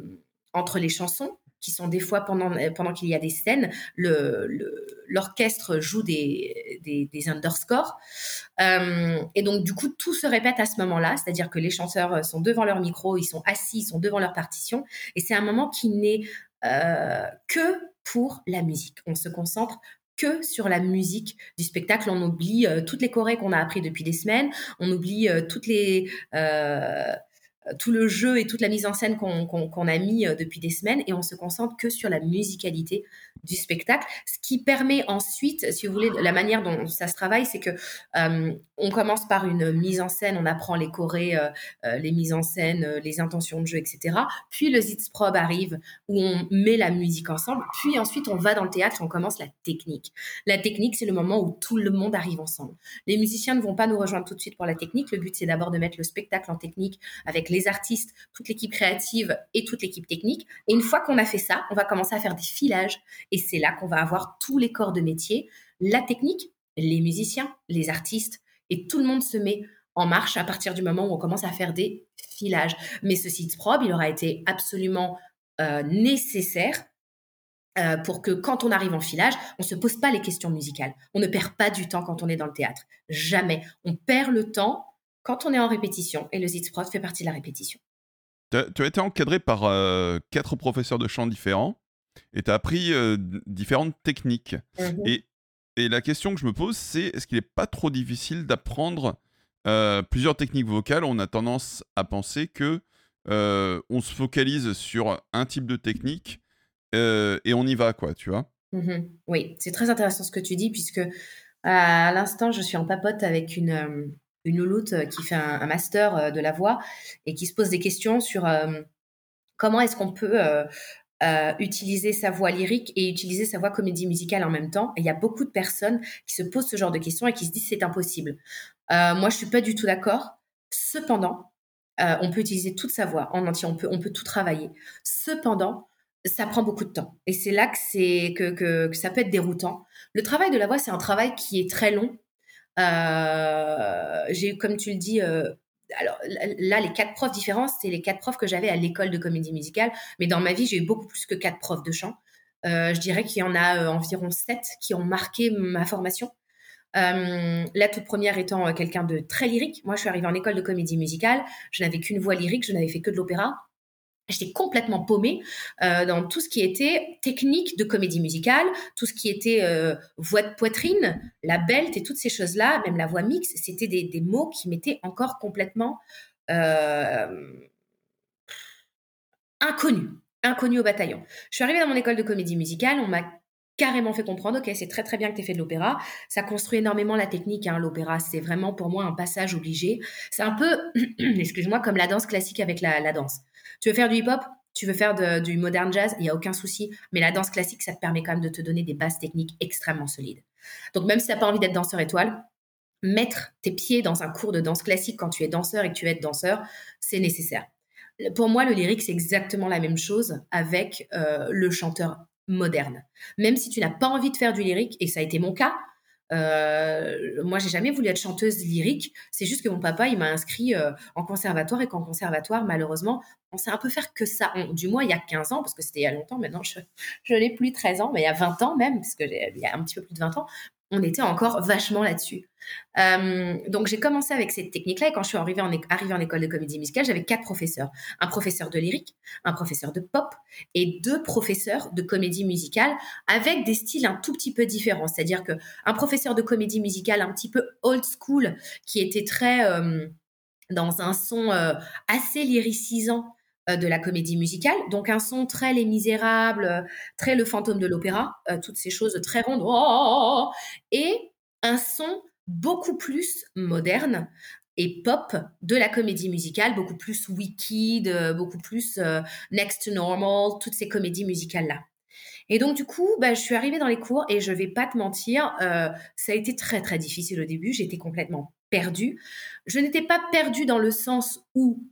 entre les chansons, qui sont des fois pendant, qu'il y a des scènes, l'orchestre joue des underscores. et donc, du coup, tout se répète à ce moment-là, c'est-à-dire que les chanteurs sont devant leur micro, ils sont assis, ils sont devant leur partition, et c'est un moment qui n'est que pour la musique. On se concentre que sur la musique du spectacle. On oublie euh, toutes les chorés qu'on a appris depuis des semaines. On oublie euh, euh, tout le jeu et toute la mise en scène qu'on a mis depuis des semaines et on se concentre que sur la musicalité du spectacle, ce qui permet ensuite, si vous voulez, la manière dont ça se travaille, c'est que euh, on commence par une mise en scène, on apprend les chorés, euh, euh, les mises en scène, les intentions de jeu, etc. Puis le Zitzprobe arrive où on met la musique ensemble. Puis ensuite, on va dans le théâtre, on commence la technique. La technique, c'est le moment où tout le monde arrive ensemble. Les musiciens ne vont pas nous rejoindre tout de suite pour la technique. Le but, c'est d'abord de mettre le spectacle en technique avec les artistes, toute l'équipe créative et toute l'équipe technique. Et une fois qu'on a fait ça, on va commencer à faire des filages et c'est là qu'on va avoir tous les corps de métier, la technique, les musiciens, les artistes, et tout le monde se met en marche à partir du moment où on commence à faire des filages. Mais ce site probe, il aura été absolument euh, nécessaire euh, pour que quand on arrive en filage, on ne se pose pas les questions musicales. On ne perd pas du temps quand on est dans le théâtre. Jamais. On perd le temps quand on est en répétition. Et le Sitzprod fait partie de la répétition. Tu as été encadré par euh, quatre professeurs de chant différents et tu as appris différentes techniques. Mmh et, et, la question que je me pose, c'est est-ce qu'il n'est pas trop difficile d'apprendre plusieurs techniques vocales? On a tendance à penser que on se focalise sur un type de technique et on y va, quoi, tu vois? Mmh Oui, c'est très intéressant ce que tu dis, puisque à l'instant, je suis en papote avec une, une louloute qui fait un, master de la voix et qui se pose des questions sur comment est-ce qu'on peut euh, utiliser sa voix lyrique et utiliser sa voix comédie musicale en même temps. il y a beaucoup de personnes qui se posent ce genre de questions et qui se disent c'est impossible. Euh, moi, je suis pas du tout d'accord. Cependant, euh, on peut utiliser toute sa voix en entier, on peut, on peut tout travailler. Cependant, ça prend beaucoup de temps. Et c'est là que, c'est, que, que, ça peut être déroutant. Le travail de la voix, c'est un travail qui est très long. j'ai, comme tu le dis, alors là, les quatre profs différents, c'est les quatre profs que j'avais à l'école de comédie musicale. Mais dans ma vie, j'ai eu beaucoup plus que quatre profs de chant. Euh, je dirais qu'il y en a euh, environ sept qui ont marqué ma formation. Euh, la toute première étant quelqu'un de très lyrique. Moi, je suis arrivée en école de comédie musicale. Je n'avais qu'une voix lyrique. Je n'avais fait que de l'opéra j'étais complètement paumée euh, dans tout ce qui était technique de comédie musicale, tout ce qui était euh, voix de poitrine, la belt et toutes ces choses-là, même la voix mixte, c'était des, mots qui m'étaient encore complètement euh, inconnus, inconnus au bataillon. Je suis arrivée dans mon école de comédie musicale, on m'a carrément fait comprendre, ok, c'est très très bien que tu aies fait de l'opéra, ça construit énormément la technique, hein, l'opéra, c'est vraiment pour moi un passage obligé. C'est un peu, excuse-moi, comme la danse classique avec la danse. Tu veux faire du hip-hop? Tu veux faire du modern jazz, il n'y a aucun souci. Mais la danse classique, ça te permet quand même de te donner des bases techniques extrêmement solides. Donc même si tu n'as pas envie d'être danseur étoile, mettre tes pieds dans un cours de danse classique quand tu es danseur et que tu veux être danseur, c'est nécessaire. Pour moi, le lyrique, c'est exactement la même chose avec euh, le chanteur moderne. Même si tu n'as pas envie de faire du lyrique, et ça a été mon cas, euh, moi, j'ai jamais voulu être chanteuse lyrique. C'est juste que mon papa, il m'a inscrit euh, en conservatoire et qu'en conservatoire, malheureusement, on sait un peu faire que ça. du moins, il y a 15 ans, parce que c'était il y a longtemps. Maintenant, je, je n'ai plus 13 ans, mais il y a 20 ans même, parce que il y a un petit peu plus de 20 ans, on était encore vachement là-dessus. Euh, donc j'ai commencé avec cette technique-là et quand je suis arrivée en, arrivée en école de comédie musicale, j'avais quatre professeurs. Un professeur de lyrique, un professeur de pop et deux professeurs de comédie musicale avec des styles un tout petit peu différents. C'est-à-dire que un professeur de comédie musicale un petit peu old school qui était très... Euh, dans un son euh, assez lyricisant de la comédie musicale. Donc un son très Les Misérables, euh, très Le Fantôme de l'Opéra, euh, toutes ces choses très rondes. Oh, et un son beaucoup plus moderne et pop de la comédie musicale, beaucoup plus Wicked, beaucoup plus Next to Normal, toutes ces comédies musicales-là. Et donc, du coup, bah, je suis arrivée dans les cours et je vais pas te mentir, ça a été très, très difficile au début. J'étais complètement perdue. Je n'étais pas perdue dans le sens où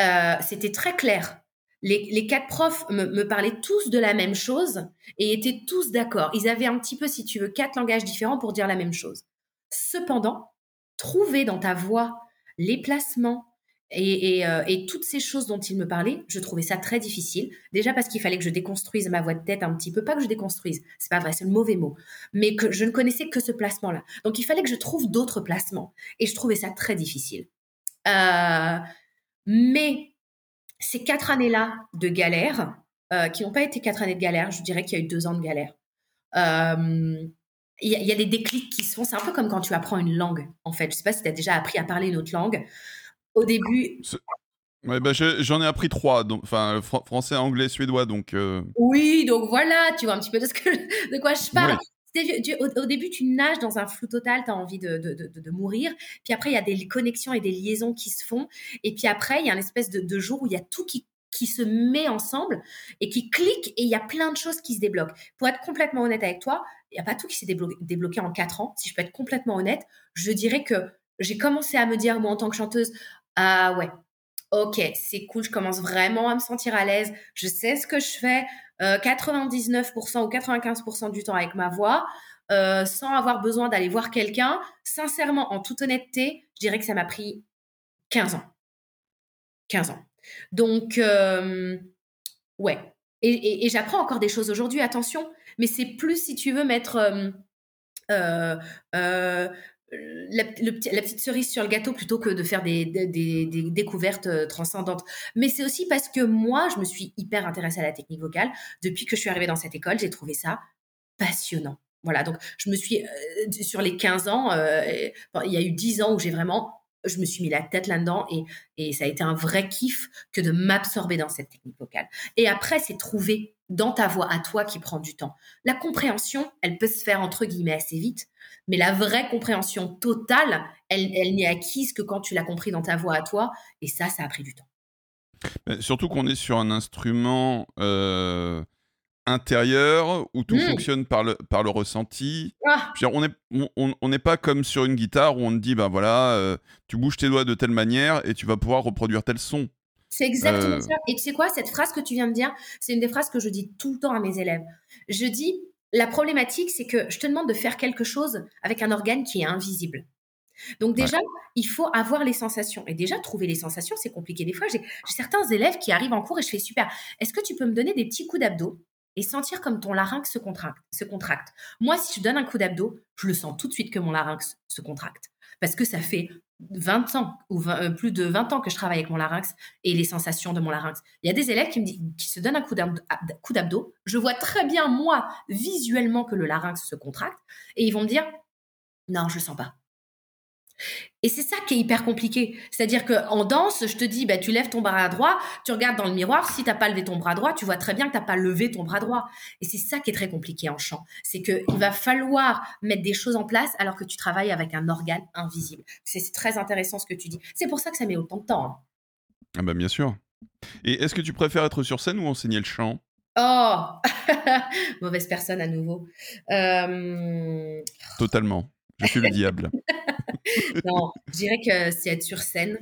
euh, c'était très clair. Les, quatre profs me, parlaient tous de la même chose et étaient tous d'accord. Ils avaient un petit peu, si tu veux, quatre langages différents pour dire la même chose. Cependant, trouver dans ta voix les placements et, euh, et, toutes ces choses dont ils me parlaient, je trouvais ça très difficile. Déjà parce qu'il fallait que je déconstruise ma voix de tête un petit peu, pas que je déconstruise, c'est pas vrai, c'est le mauvais mot, mais que je ne connaissais que ce placement-là. Donc il fallait que je trouve d'autres placements et je trouvais ça très difficile. Euh, mais ces quatre années-là de galère, euh, qui n'ont pas été quatre années de galère, je dirais qu'il y a eu deux ans de galère. Euh, il y, a des déclics qui se font. C'est un peu comme quand tu apprends une langue, en fait. Je ne sais pas si tu as déjà appris à parler une autre langue. Au début. Ouais, bah, j'en ai appris trois, français, anglais, suédois, donc. Euh. Oui, donc voilà, tu vois un petit peu de, ce que, de quoi je parle au, début, tu nages dans un flou total, tu as envie de, mourir. Puis après, il y a des connexions et des liaisons qui se font. Et puis après, il y a une espèce de, jour où il y a tout qui, qui se met ensemble et qui clique et il y a plein de choses qui se débloquent. Pour être complètement honnête avec toi, il n'y a pas tout qui s'est débloqué, débloqué en quatre ans. Si je peux être complètement honnête, je dirais que j'ai commencé à me dire, moi, en tant que chanteuse, ah ouais, ok, c'est cool, je commence vraiment à me sentir à l'aise, je sais ce que je fais, 99% euh, ou 95% du temps avec ma voix, euh, sans avoir besoin d'aller voir quelqu'un. Sincèrement, en toute honnêteté, je dirais que ça m'a pris 15 ans. 15 ans. Donc, euh, ouais. Et, j'apprends encore des choses aujourd'hui, attention, mais c'est plus, si tu veux, mettre la, petite cerise sur le gâteau plutôt que de faire des, découvertes euh, transcendantes. Mais c'est aussi parce que moi, je me suis hyper intéressée à la technique vocale. Depuis que je suis arrivée dans cette école, j'ai trouvé ça passionnant. Voilà, donc je me suis, euh, sur les 15 ans, euh, il y a eu 10 ans où j'ai vraiment, je me suis mis la tête là-dedans et, et ça a été un vrai kiff que de m'absorber dans cette technique vocale. Et après, c'est trouver dans ta voix à toi qui prend du temps. La compréhension, elle peut se faire entre guillemets assez vite, mais la vraie compréhension totale, elle, elle n'est acquise que quand tu l'as compris dans ta voix à toi, et ça, ça a pris du temps. surtout qu'on est sur un instrument euh, intérieur où tout mmh. fonctionne par le, par le ressenti. Ah. on n'est on, n'est pas comme sur une guitare où on te dit, ben voilà, euh, tu bouges tes doigts de telle manière et tu vas pouvoir reproduire tel son. C'est exactement euh. ça. Et tu sais quoi, cette phrase que tu viens de dire, c'est une des phrases que je dis tout le temps à mes élèves. Je dis, la problématique, c'est que je te demande de faire quelque chose avec un organe qui est invisible. Donc déjà, il faut avoir les sensations. Et déjà, trouver les sensations, c'est compliqué. Des fois, j'ai certains élèves qui arrivent en cours et je fais super. Est-ce que tu peux me donner des petits coups d'abdos et sentir comme ton larynx se contracte, se contracte? Moi, si je donne un coup d'abdos, je le sens tout de suite que mon larynx se contracte. Parce que ça fait 20 ans ou euh, plus de 20 ans que je travaille avec mon larynx et les sensations de mon larynx. Il y a des élèves qui me disent, qui se donnent un coup d'abdos. Je vois très bien, moi, visuellement, que le larynx se contracte et ils vont me dire, non, je sens pas. Et c'est ça qui est hyper compliqué. C'est-à-dire qu'en danse, je te dis, bah, tu lèves ton bras droit, tu regardes dans le miroir, si tu n'as pas levé ton bras droit, tu vois très bien que tu n'as pas levé ton bras droit. Et c'est ça qui est très compliqué en chant. C'est qu'il va falloir mettre des choses en place alors que tu travailles avec un organe invisible. C'est très intéressant ce que tu dis. C'est pour ça que ça met autant de temps. Hein. Ah bah bien sûr. Et est-ce que tu préfères être sur scène ou enseigner le chant? Oh Mauvaise personne à nouveau. Euh, Totalement. Je suis le diable. non, je dirais que c'est être sur scène,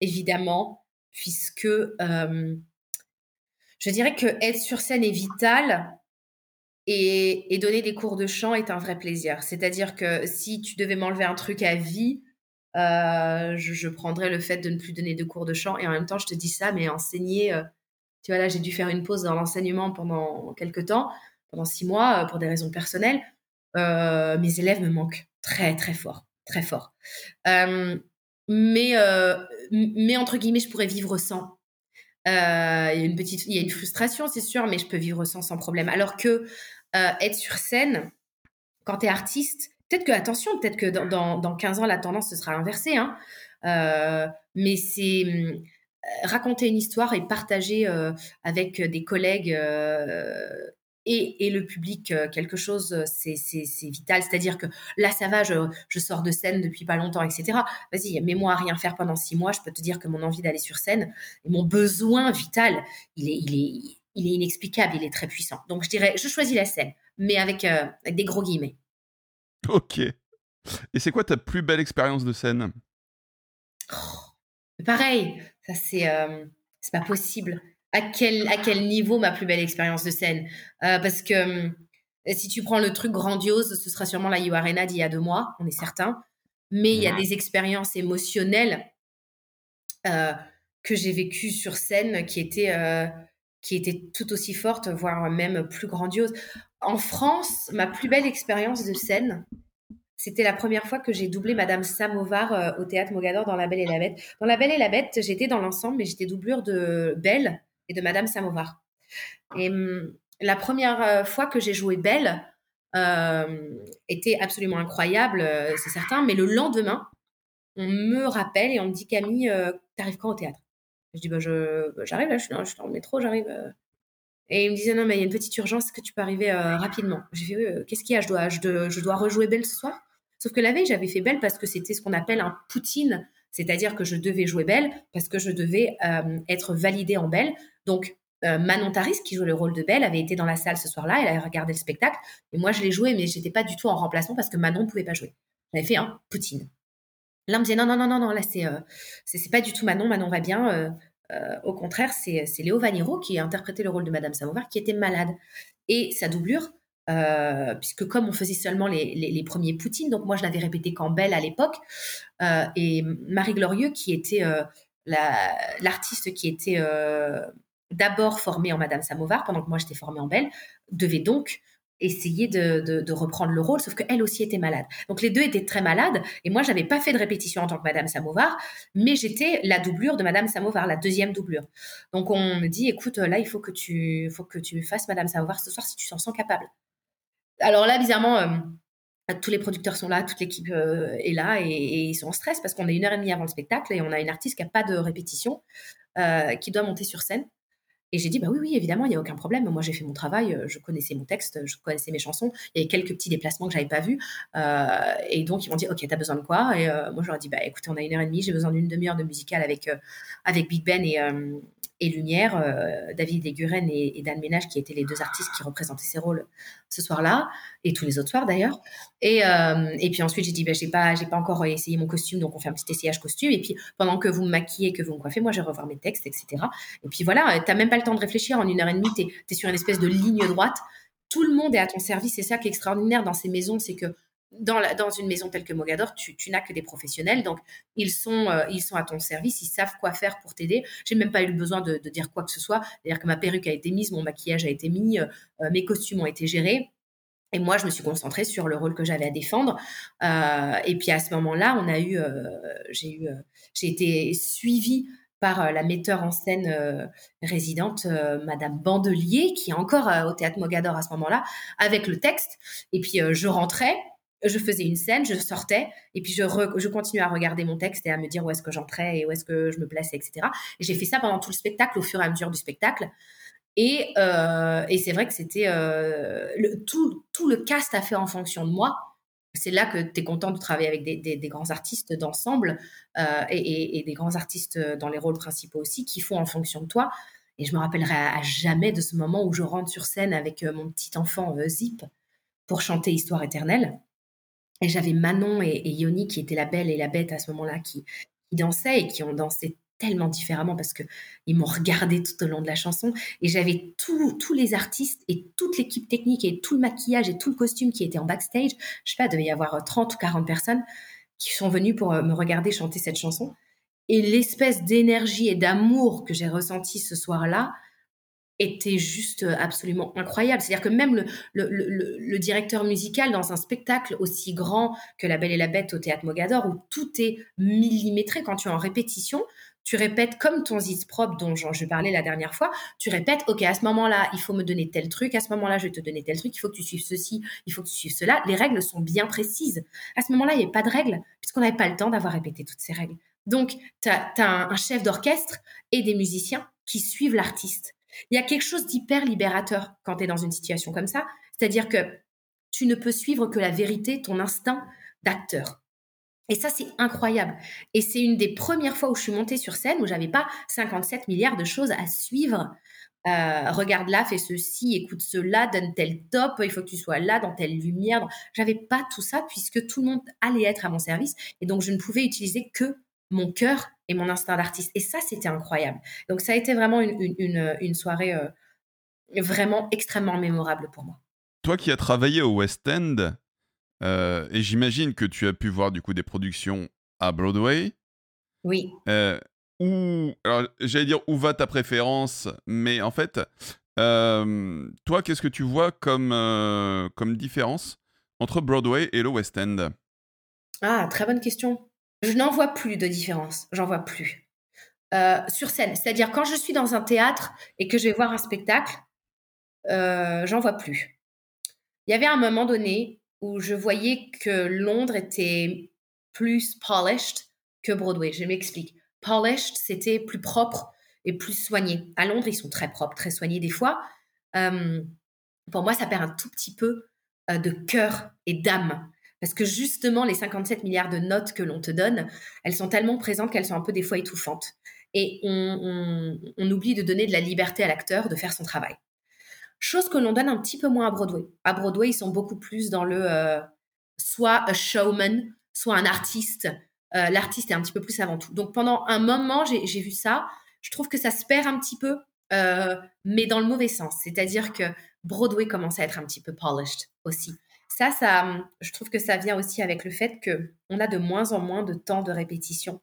évidemment, puisque euh, je dirais que être sur scène est vital et, donner des cours de chant est un vrai plaisir. C'est-à-dire que si tu devais m'enlever un truc à vie, euh, je, prendrais le fait de ne plus donner de cours de chant. Et en même temps, je te dis ça, mais enseigner, euh, tu vois, là, j'ai dû faire une pause dans l'enseignement pendant quelques temps, pendant six mois, pour des raisons personnelles. mes élèves me manquent très, très fort, très fort. mais, mais entre guillemets, je pourrais vivre sans. il y a une petite, il y a une frustration, c'est sûr, mais je peux vivre sans sans problème. Alors que être sur scène, quand tu es artiste, peut-être que, attention, peut-être que dans, dans, 15 ans, la tendance se sera inversée, hein, mais c'est raconter une histoire et partager avec des collègues et, le public quelque chose, c'est vital. C'est-à-dire que là, ça va, je, sors de scène depuis pas longtemps, etc. Vas-y, mets-moi à rien faire pendant six mois. Je peux te dire que mon envie d'aller sur scène mon besoin vital, il est, il est, il est inexplicable, il est très puissant. Donc je dirais, je choisis la scène, mais avec, euh, des gros guillemets. Ok. Et c'est quoi ta plus belle expérience de scène? Oh, Pareil, ça c'est euh, c'est pas possible. À quel, à quel niveau ma plus belle expérience de scène euh, Parce que si tu prends le truc grandiose, ce sera sûrement la You Arena d'il y a deux mois, on est certain. Mais il y a des expériences émotionnelles que j'ai vécues sur scène qui étaient qui était tout aussi forte, voire même plus grandiose. En France, ma plus belle expérience de scène, c'était la première fois que j'ai doublé Madame Samovar euh, au théâtre Mogador dans La Belle et la Bête. Dans La Belle et la Bête, j'étais dans l'ensemble, mais j'étais doublure de Belle et de Madame Samovar. Et hum, la première euh, fois que j'ai joué Belle euh, était absolument incroyable, c'est certain, mais le lendemain, on me rappelle et on me dit Camille, t'arrives quand au théâtre? Je dis, bah, je, bah, j'arrive là, je suis, dans, le métro, j'arrive. Euh. Et il me disait, non, mais il y a une petite urgence, que tu peux arriver euh, rapidement? J'ai fait, euh, qu'est-ce qu'il y a? Je dois, je, je, dois rejouer Belle ce soir? Sauf que la veille, j'avais fait Belle parce que c'était ce qu'on appelle un poutine, c'est-à-dire que je devais jouer Belle parce que je devais être validée en Belle. Donc, Manon Taris, qui joue le rôle de Belle, avait été dans la salle ce soir-là, elle avait regardé le spectacle, et moi je l'ai joué, mais j'étais pas du tout en remplacement parce que Manon ne pouvait pas jouer. J'avais fait un poutine. Là, on me disait non, non, non, non, non, là, c'est euh, c'est pas du tout Manon, Manon va bien. Euh, euh, au contraire, c'est Léo Vaniro qui a interprété le rôle de Madame Samovar qui était malade. Et sa doublure, puisque comme on faisait seulement les, les, premiers Poutines, donc moi je l'avais répété qu'en Belle à l'époque, et Marie Glorieux, qui était l'artiste qui était d'abord formée en Madame Samovar, pendant que moi j'étais formée en Belle, devait donc essayer de, reprendre le rôle, sauf qu'elle aussi était malade. Donc les deux étaient très malades, et moi j'avais pas fait de répétition en tant que Madame Samovar, mais j'étais la doublure de Madame Samovar, la deuxième doublure. Donc on me dit, écoute, là il faut que tu, fasses Madame Samovar ce soir si tu t'en sens capable. Alors là, bizarrement, euh, tous les producteurs sont là, toute l'équipe euh, est là, et, ils sont en stress parce qu'on est une heure et demie avant le spectacle, et on a une artiste qui a pas de répétition, euh, qui doit monter sur scène. Et j'ai dit, bah oui, oui, évidemment, il n'y a aucun problème. Moi, j'ai fait mon travail, euh, je connaissais mon texte, je connaissais mes chansons. Il y avait quelques petits déplacements que j'avais pas vus. Euh, et donc, ils m'ont dit, OK, tu as besoin de quoi? Et euh, moi, je leur ai dit, bah écoutez, on a une heure et demie, j'ai besoin d'une demi-heure de musical avec, avec Big Ben et, et Lumière, euh, David Leguren et, Dan Ménage, qui étaient les deux artistes qui représentaient ces rôles ce soir-là, et tous les autres soirs d'ailleurs. Et, euh, et puis ensuite, j'ai dit, ben, j'ai pas, pas encore essayé mon costume, donc on fait un petit essayage costume. Et puis pendant que vous me maquillez, que vous me coiffez, moi, je vais revoir mes textes, etc. Et puis voilà, t'as même pas le temps de réfléchir. En une heure et demie, t'es es sur une espèce de ligne droite. Tout le monde est à ton service. C'est ça qui est extraordinaire dans ces maisons, c'est que dans, une maison telle que Mogador, tu, n'as que des professionnels, donc ils sont, euh, ils sont à ton service, ils savent quoi faire pour t'aider. J'ai même pas eu besoin de, dire quoi que ce soit, c'est-à-dire que ma perruque a été mise, mon maquillage a été mis, euh, euh, mes costumes ont été gérés. Et moi, je me suis concentrée sur le rôle que j'avais à défendre. et puis à ce moment-là, on a eu, j'ai eu, j'ai été suivie par la metteur en scène résidente, Madame Bandelier, qui est encore au théâtre Mogador à ce moment-là, avec le texte. Et puis je rentrais je faisais une scène, je sortais, et puis je, je continuais à regarder mon texte et à me dire où est-ce que j'entrais et où est-ce que je me plaçais, etc. Et j'ai fait ça pendant tout le spectacle, au fur et à mesure du spectacle. Et, euh, et c'est vrai que c'était euh, tout, tout le cast a fait en fonction de moi, c'est là que tu es content de travailler avec des, grands artistes d'ensemble euh, et, des grands artistes dans les rôles principaux aussi qui font en fonction de toi. Et je me rappellerai à, jamais de ce moment où je rentre sur scène avec mon petit enfant Zip pour chanter Histoire éternelle. Et j'avais Manon et, Yoni qui étaient la belle et la bête à ce moment-là qui, qui dansaient et qui ont dansé tellement différemment parce que ils m'ont regardé tout au long de la chanson et j'avais tous les artistes et toute l'équipe technique et tout le maquillage et tout le costume qui était en backstage. Je sais pas, il devait y avoir 30 ou 40 personnes qui sont venues pour euh, me regarder chanter cette chanson. Et l'espèce d'énergie et d'amour que j'ai ressenti ce soir-là était juste euh, absolument incroyable. C'est-à-dire que même le, directeur musical dans un spectacle aussi grand que La Belle et la Bête au Théâtre Mogador, où tout est millimétré quand tu es en répétition, tu répètes comme ton zis propre dont je parlais la dernière fois, tu répètes, OK, à ce moment-là, il faut me donner tel truc, à ce moment-là, je vais te donner tel truc, il faut que tu suives ceci, il faut que tu suives cela. Les règles sont bien précises. À ce moment-là, il n'y a pas de règles, puisqu'on n'avait pas le temps d'avoir répété toutes ces règles. Donc, tu as, un chef d'orchestre et des musiciens qui suivent l'artiste. Il y a quelque chose d'hyper libérateur quand tu es dans une situation comme ça, c'est-à-dire que tu ne peux suivre que la vérité, ton instinct d'acteur. Et ça, c'est incroyable. Et c'est une des premières fois où je suis montée sur scène où j'avais pas 57 milliards de choses à suivre. Euh, regarde là, fais ceci, écoute cela, donne tel top, il faut que tu sois là dans telle lumière. J'avais pas tout ça puisque tout le monde allait être à mon service et donc je ne pouvais utiliser que mon cœur et mon instinct d'artiste. Et ça, c'était incroyable. Donc ça a été vraiment une, soirée euh, vraiment extrêmement mémorable pour moi. Toi qui as travaillé au West End, euh, et j'imagine que tu as pu voir du coup des productions à Broadway. Oui. Euh, où, alors j'allais dire où va ta préférence, mais en fait, euh, toi, qu'est-ce que tu vois comme, comme différence entre Broadway et le West End? Ah, très bonne question. Je n'en vois plus de différence. J'en vois plus. sur scène, c'est-à-dire quand je suis dans un théâtre et que je vais voir un spectacle, j'en vois plus. Il y avait un moment donné où je voyais que Londres était plus polished que Broadway. Je m'explique. Polished, c'était plus propre et plus soigné. À Londres, ils sont très propres, très soignés des fois. Euh, pour moi, ça perd un tout petit peu euh, de cœur et d'âme. Parce que justement, les 57 milliards de notes que l'on te donne, elles sont tellement présentes qu'elles sont un peu des fois étouffantes. Et on oublie de donner de la liberté à l'acteur de faire son travail. Chose que l'on donne un petit peu moins à Broadway. À Broadway, ils sont beaucoup plus dans le euh, soit un showman, soit un artiste. Euh, l'artiste est un petit peu plus avant tout. Donc pendant un moment, j'ai vu ça. Je trouve que ça se perd un petit peu, euh, mais dans le mauvais sens. C'est-à-dire que Broadway commence à être un petit peu polished aussi. Ça, ça, je trouve que ça vient aussi avec le fait que on a de moins en moins de temps de répétition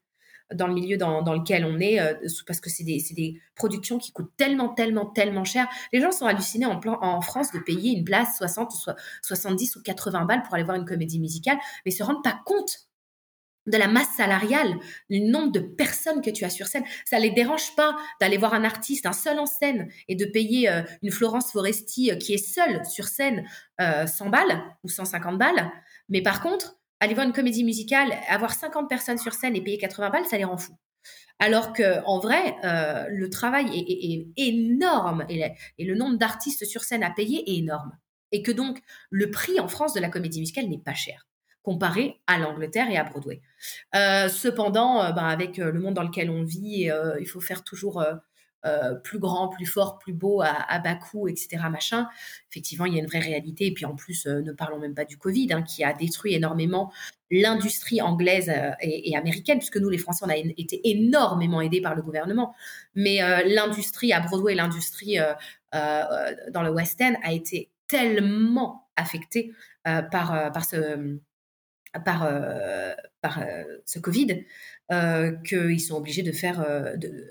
dans le milieu dans, lequel on est, euh, parce que c'est des, productions qui coûtent tellement, tellement, tellement cher. Les gens sont hallucinés en, en France de payer une place 60 ou 70 ou 80 balles pour aller voir une comédie musicale, mais se rendent pas compte de la masse salariale, du nombre de personnes que tu as sur scène. Ça les dérange pas d'aller voir un artiste, un seul en scène, et de payer euh, une Florence Foresti euh, qui est seule sur scène 100 balles ou 150 balles. Mais par contre, aller voir une comédie musicale, avoir 50 personnes sur scène et payer 80 balles, ça les rend fous. Alors que en vrai, euh, le travail est, énorme et, le nombre d'artistes sur scène à payer est énorme. Et que donc le prix en France de la comédie musicale n'est pas cher comparé à l'Angleterre et à Broadway. Euh, cependant, euh, ben, avec le monde dans lequel on vit, il faut faire toujours euh, plus grand, plus fort, plus beau à, bas coût, etc. Effectivement, il y a une vraie réalité. Et puis en plus, euh, ne parlons même pas du Covid, hein, qui a détruit énormément l'industrie anglaise euh, et, américaine, puisque nous, les Français, on a été énormément aidés par le gouvernement. Mais l'industrie à Broadway, l'industrie dans le West End a été tellement affectée par, par ce par, par ce Covid qu'ils sont obligés de faire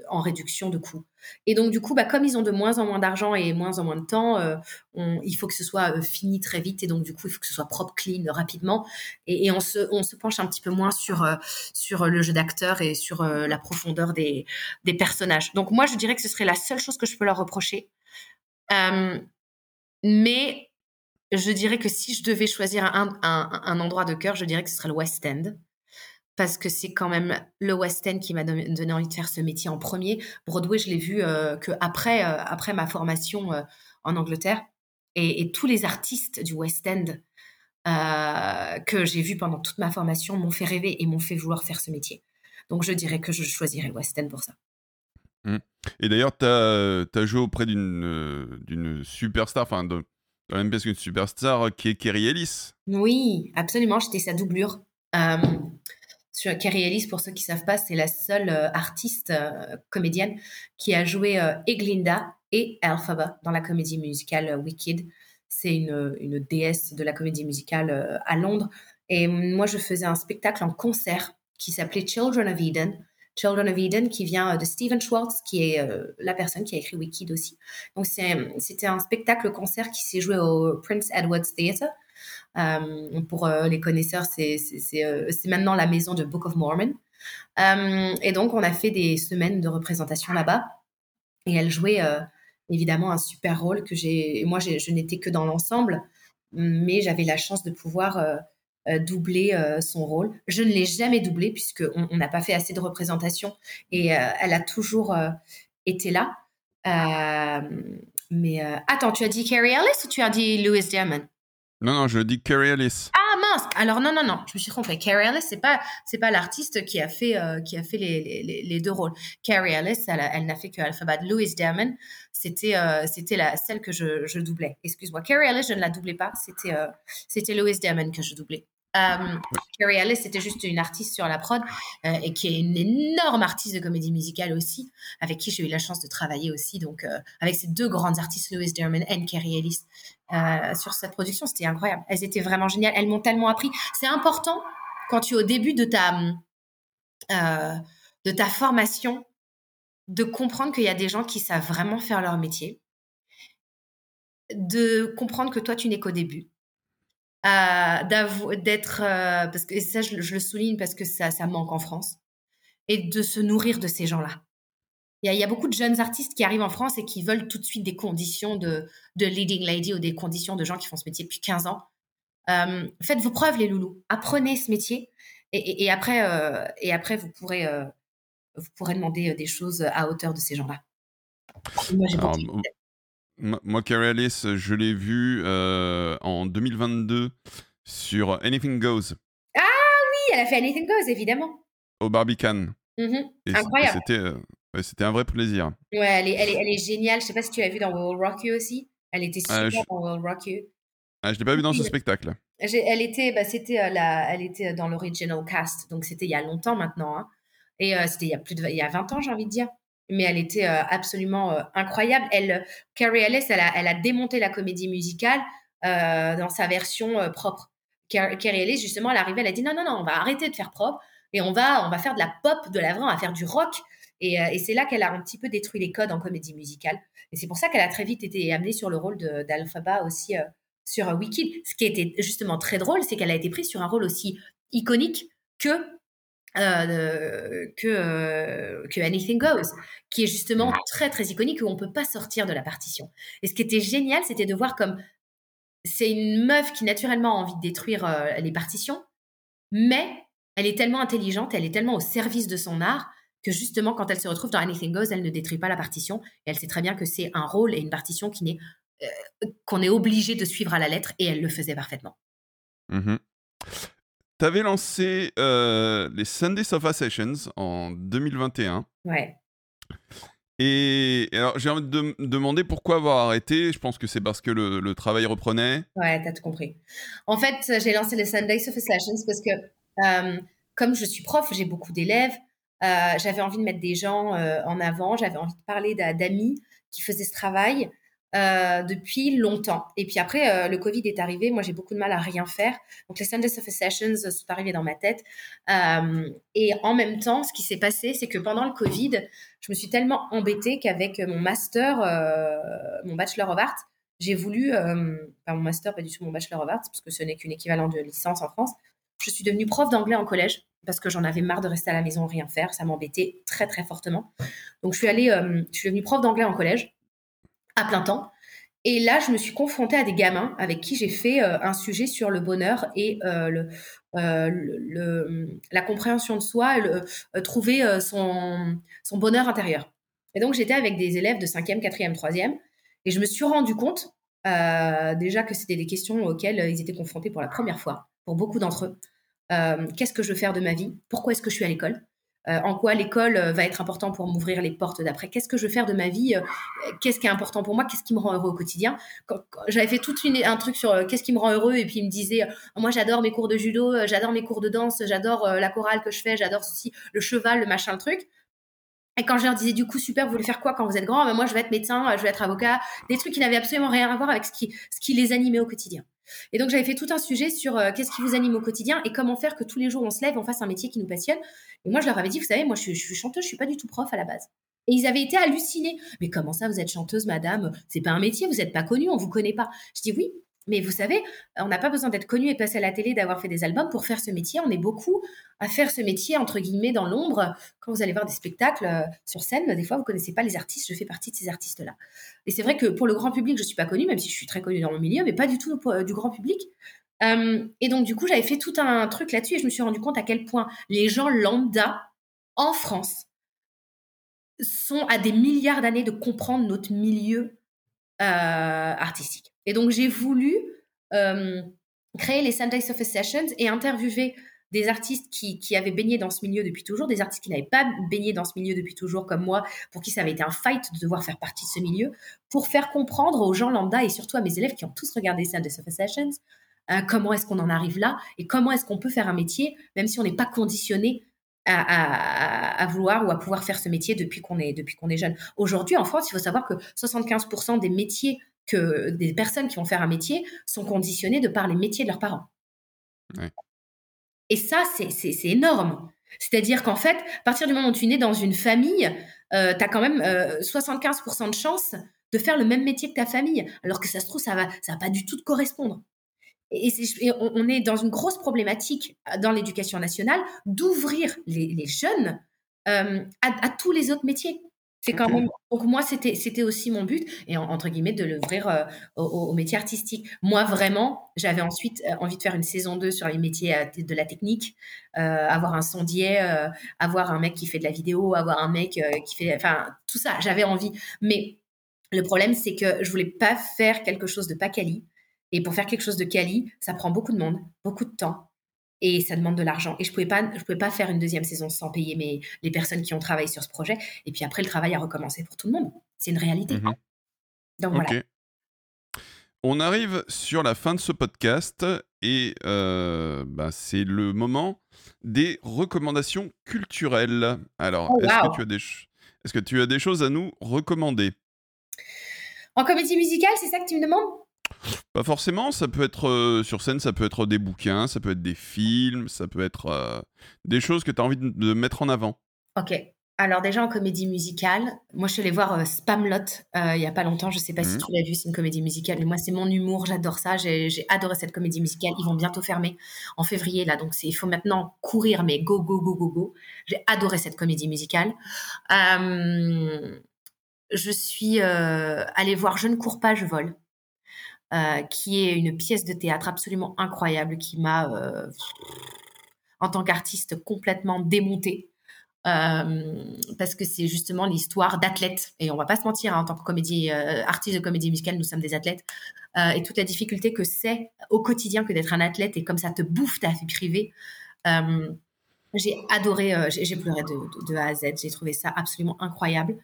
en réduction de coûts. Et donc, du coup, bah, comme ils ont de moins en moins d'argent et moins en moins de temps, euh, il faut que ce soit euh, fini très vite. Et donc, du coup, il faut que ce soit propre, clean, rapidement. Et, on, se, penche un petit peu moins sur, euh, sur le jeu d'acteur et sur la profondeur des, des personnages. Donc, moi, je dirais que ce serait la seule chose que je peux leur reprocher. mais je dirais que si je devais choisir un, endroit de cœur, je dirais que ce serait le West End parce que c'est quand même le West End qui m'a donné envie de faire ce métier en premier. Broadway, je l'ai vu euh, que après, euh, après ma formation euh, en Angleterre. Et, tous les artistes du West End que j'ai vues pendant toute ma formation m'ont fait rêver et m'ont fait vouloir faire ce métier. Donc je dirais que je choisirais le West End pour ça. Mmh. Et d'ailleurs, tu as, joué auprès d'une superstar, enfin, dans la même pièce qu'une superstar, qui est Kerry Ellis. Oui, absolument, j'étais sa doublure. Euh, Kerry Ellis, pour ceux qui ne savent pas, c'est la seule euh, artiste euh, comédienne qui a joué Eglinda et Elphaba dans la comédie musicale Wicked. C'est une, une, déesse de la comédie musicale à Londres. Et moi, je faisais un spectacle en concert qui s'appelait Children of Eden. Children of Eden, qui vient de Stephen Schwartz, qui est la personne qui a écrit Wicked aussi. Donc, c'était un spectacle-concert qui s'est joué au Prince Edward's Theatre euh, pour euh, les connaisseurs, euh, c'est maintenant la maison de Book of Mormon. et donc, on a fait des semaines de représentation là-bas. Et elle jouait évidemment un super rôle que j'ai. Moi, je n'étais que dans l'ensemble, mais j'avais la chance de pouvoir doubler son rôle. Je ne l'ai jamais doublé puisqu'on n'a pas fait assez de représentation et elle a toujours été là. mais attends, tu as dit Carrie Ellis ou tu as dit Louis Diamond? Non, non, je dis Carrie Ellis. Ah mince Alors non, non, non, je me suis trompée. Carrie Ellis, c'est pas, c'est pas l'artiste qui a fait, euh, qui a fait les, les, les, deux rôles. Carrie Ellis, elle, elle n'a fait que Alphabet. Louis Diamond, c'était, euh, c'était la celle que je, je doublais. Excuse-moi, Carrie Ellis, je ne la doublais pas. C'était, euh, c'était Louis Diamond que je doublais. Euh, Carrie Ellis, c'était juste une artiste sur la prod euh, et qui est une énorme artiste de comédie musicale aussi, avec qui j'ai eu la chance de travailler aussi. Donc, euh, avec ces deux grandes artistes, Louis Derman et Carrie Ellis, sur cette production, c'était incroyable. Elles étaient vraiment géniales. Elles m'ont tellement appris. C'est important quand tu es au début de ta de ta formation de comprendre qu'il y a des gens qui savent vraiment faire leur métier, de comprendre que toi tu n'es qu'au début d'être euh, parce que ça je, le souligne parce que ça, ça manque en France et de se nourrir de ces gens-là. Il y, a, beaucoup de jeunes artistes qui arrivent en France et qui veulent tout de suite des conditions de, de leading lady ou des conditions de gens qui font ce métier depuis 15 ans. Euh, faites vos preuves, les loulous. Apprenez ce métier et, et, après, euh, et après vous pourrez, vous pourrez demander des choses à hauteur de ces gens-là. Moi, j'ai moi, Carrie je l'ai vu euh, en 2022 sur Anything Goes. Ah oui, elle a fait Anything Goes, évidemment. Au Barbican. Mm Incroyable. C'était, euh, c'était un vrai plaisir. Ouais, elle est, elle est, elle est géniale. Je sais pas si tu l'as vu dans Will Rock You aussi. Elle était ah, super dans Will Rock You. Ah, je l'ai pas vu dans ce spectacle. Elle était, bah, c'était euh, la, elle était dans l'original cast, donc c'était il y a longtemps maintenant. Hein. Et c'était il y a plus de, il y a 20 ans, j'ai envie de dire mais elle était euh, absolument euh, incroyable. Elle, Carrie Ellis, elle a, démonté la comédie musicale euh, dans sa version propre. Carrie Ellis, justement, elle arrivait, elle a dit non, non, non, on va arrêter de faire propre et on va, on va faire de la pop, de la vraie, on va faire du rock. Et, c'est là qu'elle a un petit peu détruit les codes en comédie musicale. Et c'est pour ça qu'elle a très vite été amenée sur le rôle d'Alphaba aussi sur Wiki. Ce qui était justement très drôle, c'est qu'elle a été prise sur un rôle aussi iconique que euh, que, euh, que Anything Goes, qui est justement très très iconique où on peut pas sortir de la partition. Et ce qui était génial, c'était de voir comme c'est une meuf qui naturellement a envie de détruire euh, les partitions, mais elle est tellement intelligente, elle est tellement au service de son art que justement quand elle se retrouve dans Anything Goes, elle ne détruit pas la partition et elle sait très bien que c'est un rôle et une partition qui n'est qu'on est obligé de suivre à la lettre et elle le faisait parfaitement. Mmh tu avais lancé euh, les Sunday Sofa Sessions en 2021. Ouais. Et, alors, j'ai envie de me demander pourquoi avoir arrêté. Je pense que c'est parce que le, travail reprenait. Ouais, t'as tout compris. En fait, j'ai lancé les Sunday Sofa Sessions parce que, euh, comme je suis prof, j'ai beaucoup d'élèves. Euh, j'avais envie de mettre des gens en avant. J'avais envie de parler d'amis qui faisaient ce travail. Euh, depuis longtemps. Et puis après, euh, le Covid est arrivé. Moi, j'ai beaucoup de mal à rien faire. Donc, les Sunday Sofa Sessions sont arrivés dans ma tête. Euh, et en même temps, ce qui s'est passé, c'est que pendant le Covid, je me suis tellement embêtée qu'avec mon master, mon Bachelor of Arts, j'ai voulu, pas mon master, pas du tout mon Bachelor of Arts, parce que ce n'est qu'une équivalent de licence en France, je suis devenue prof d'anglais en collège parce que j'en avais marre de rester à la maison rien faire. Ça m'embêtait très, très fortement. Donc, je suis allée, je suis devenue prof d'anglais en collège à plein temps. Et là, je me suis confrontée à des gamins avec qui j'ai fait euh, un sujet sur le bonheur et euh, euh, la compréhension de soi, le, trouver son, son bonheur intérieur. Et donc, j'étais avec des élèves de 5e, 4e, 3e, et je me suis rendu compte déjà que c'était des questions auxquelles ils étaient confrontés pour la première fois, pour beaucoup d'entre eux. Qu'est-ce que je veux faire de ma vie? Pourquoi est-ce que je suis à l'école? Euh, en quoi l'école euh, va être important pour m'ouvrir les portes d'après. Qu'est-ce que je veux faire de ma vie euh, Qu'est-ce qui est important pour moi Qu'est-ce qui me rend heureux au quotidien? J'avais fait tout un truc sur qu'est-ce qui me rend heureux et puis il me disait moi j'adore mes cours de judo, j'adore mes cours de danse, j'adore la chorale que je fais, j'adore ceci, le cheval, le machin, le truc. Et quand je leur disais du coup super, vous voulez faire quoi quand vous êtes grand? Ben, Moi je vais être médecin, je vais être avocat, des trucs qui n'avaient absolument rien à voir avec ce qui, ce qui les animait au quotidien. Et donc j'avais fait tout un sujet sur qu'est-ce qui vous anime au quotidien et comment faire que tous les jours on se lève, on fasse un métier qui nous passionne. Et moi, je leur avais dit, vous savez, moi, je suis, je suis chanteuse, je suis pas du tout prof à la base. Et ils avaient été hallucinés. Mais comment ça, vous êtes chanteuse, madame? C'est pas un métier, vous n'êtes pas connue, on vous connaît pas. Je dis oui, mais vous savez, on n'a pas besoin d'être connu et passer à la télé, d'avoir fait des albums pour faire ce métier. On est beaucoup à faire ce métier, entre guillemets, dans l'ombre. Quand vous allez voir des spectacles euh, sur scène, des fois, vous connaissez pas les artistes. Je fais partie de ces artistes-là. Et c'est vrai que pour le grand public, je suis pas connue, même si je suis très connue dans mon milieu, mais pas du tout euh, du grand public. Euh, et donc, du coup, j'avais fait tout un truc là-dessus et je me suis rendu compte à quel point les gens lambda en France sont à des milliards d'années de comprendre notre milieu artistique. Et donc j'ai voulu euh, créer les Sunday Surface Sessions et interviewer des artistes qui, qui, avaient baigné dans ce milieu depuis toujours, des artistes qui n'avaient pas baigné dans ce milieu depuis toujours comme moi, pour qui ça avait été un fight de devoir faire partie de ce milieu, pour faire comprendre aux gens lambda et surtout à mes élèves qui ont tous regardé Sunday Surface Sessions, euh, comment est-ce qu'on en arrive là et comment est-ce qu'on peut faire un métier, même si on n'est pas conditionné à, vouloir ou à pouvoir faire ce métier depuis qu'on est, depuis qu'on est jeune. Aujourd'hui, en France, il faut savoir que 75% des métiers que des personnes qui vont faire un métier sont conditionnées de par les métiers de leurs parents. Et ça, c'est énorme. C'est-à-dire qu'en fait, à partir du moment où tu nais dans une famille, euh, tu as quand même 75% euh, de chances de faire le même métier que ta famille. Alors que ça se trouve, ça va, ça va pas du tout te correspondre. Et, on, est dans une grosse problématique euh, dans l'éducation nationale d'ouvrir les, jeunes euh, à, tous les autres métiers. C'est quand même. Donc moi, c'était c'était aussi mon but et entre guillemets de l'ouvrir euh, au, métier artistique. Moi vraiment, j'avais ensuite envie de faire une saison 2 sur les métiers de la technique, avoir un sondier, avoir un mec qui fait de la vidéo, avoir un mec qui fait, enfin tout ça. J'avais envie, mais le problème c'est que je voulais pas faire quelque chose de pas quali. Et pour faire quelque chose de quali, ça prend beaucoup de monde, beaucoup de temps. Et ça demande de l'argent. Et je pouvais pas, je pouvais pas faire une deuxième saison sans payer mes, les personnes qui ont travaillé sur ce projet. Et puis après, le travail a recommencé pour tout le monde. C'est une réalité. Mhm. Donc voilà. On arrive sur la fin de ce podcast et euh, bah, c'est le moment des recommandations culturelles. Alors, oh, est-ce que, tu as des est-ce que tu as des choses à nous recommander? En comédie musicale, c'est ça que tu me demandes? Pas forcément, ça peut être euh, sur scène, ça peut être des bouquins, ça peut être des films, ça peut être euh, des choses que tu as envie de, mettre en avant. Ok. Alors déjà en comédie musicale, moi je suis allée voir euh, Spamlot il y a pas longtemps, je sais pas si mmh. tu l'as vu, c'est une comédie musicale, mais moi c'est mon humour, j'adore ça, j'ai adoré cette comédie musicale, ils vont bientôt fermer en février là, donc il faut maintenant courir, mais go, go, go, go, go. J'ai adoré cette comédie musicale. je suis allée voir Je ne cours pas, je vole euh, qui est une pièce de théâtre absolument incroyable qui m'a, euh, en tant qu'artiste, complètement démontée. Euh, parce que c'est justement l'histoire d'athlètes et on va pas se mentir hein, en tant que comédie artiste de comédie musicale nous sommes des athlètes et toute la difficulté que c'est au quotidien que d'être un athlète et comme ça te bouffe ta vie privée j'ai adoré, euh, j'ai pleuré de, A à Z, j'ai trouvé ça absolument incroyable.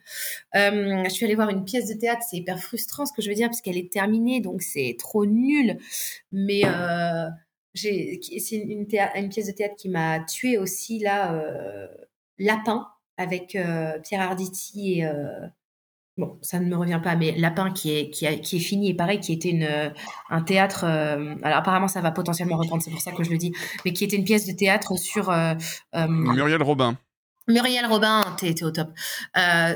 Euh, je suis allée voir une pièce de théâtre, c'est hyper frustrant ce que je veux dire, parce qu'elle est terminée, donc c'est trop nul. Mais euh, c'est une, une, pièce de théâtre qui m'a tuée aussi, là, euh, Lapin, avec Pierre Arditi et bon, ça ne me revient pas, mais Lapin qui est, qui, qui est fini et pareil, qui était une, euh, un théâtre. Euh, alors apparemment, ça va potentiellement reprendre, c'est pour ça que je le dis, mais qui était une pièce de théâtre sur. Euh, Muriel Robin. Muriel Robin, t'es au top.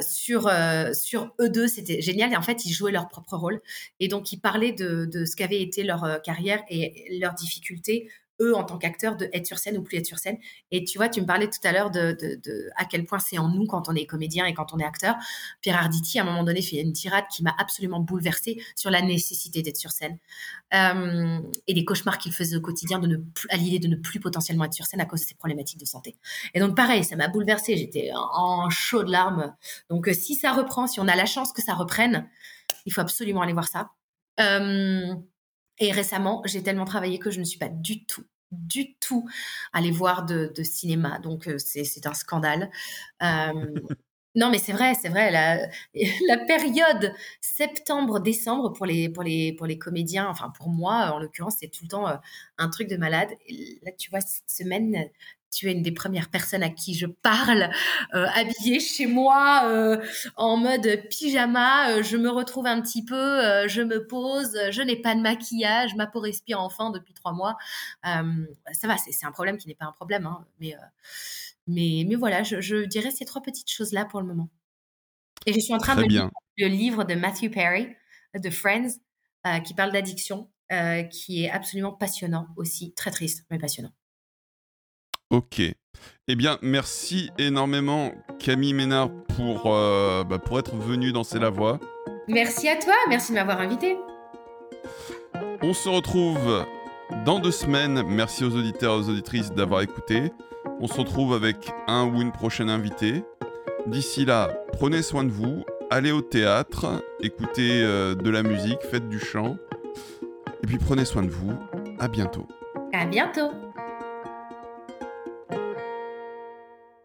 sur sur eux deux, c'était génial. Et en fait, ils jouaient leur propre rôle. Et donc, ils parlaient de, de ce qu'avait été leur carrière et leurs difficultés eux en tant qu'acteurs de être sur scène ou plus être sur scène. Et tu vois, tu me parlais tout à l'heure de, à quel point c'est en nous quand on est comédien et quand on est acteur. Pierre Arditi, à un moment donné, fait une tirade qui m'a absolument bouleversée sur la nécessité d'être sur scène euh, et les cauchemars qu'il faisait au quotidien de ne à l'idée de ne plus potentiellement être sur scène à cause de ses problématiques de santé. Et donc pareil, ça m'a bouleversée. J'étais en chaud de larmes. Donc euh, si ça reprend, si on a la chance que ça reprenne, il faut absolument aller voir ça. Et récemment, j'ai tellement travaillé que je ne suis pas du tout du tout allée voir de, cinéma. Donc, c'est un scandale. non, mais c'est vrai, c'est vrai. La, la période septembre-décembre pour les, pour, les, pour les comédiens, enfin pour moi, en l'occurrence, c'est tout le temps un truc de malade. là, tu vois, cette semaine, tu es une des premières personnes à qui je parle, euh, habillée chez moi, euh, en mode pyjama. Euh, je me retrouve un petit peu, je me pose, je n'ai pas de maquillage, ma peau respire enfin depuis trois mois. ça va, c'est un problème qui n'est pas un problème, hein, mais, mais, mais voilà, je, dirais ces trois petites choses-là pour le moment. Et je suis en train de lire le livre de Matthew Perry, de Friends, qui parle d'addiction, qui est absolument passionnant aussi, très triste, mais passionnant. Ok. Eh bien, merci énormément Camille Ménard pour, euh, bah, pour être venue danser la voix. Merci à toi, merci de m'avoir invité. On se retrouve dans deux semaines. Merci aux auditeurs et aux auditrices d'avoir écouté. On se retrouve avec un ou une prochaine invitée. D'ici là, prenez soin de vous, allez au théâtre, écoutez euh, de la musique, faites du chant. Et puis prenez soin de vous. À bientôt. À bientôt.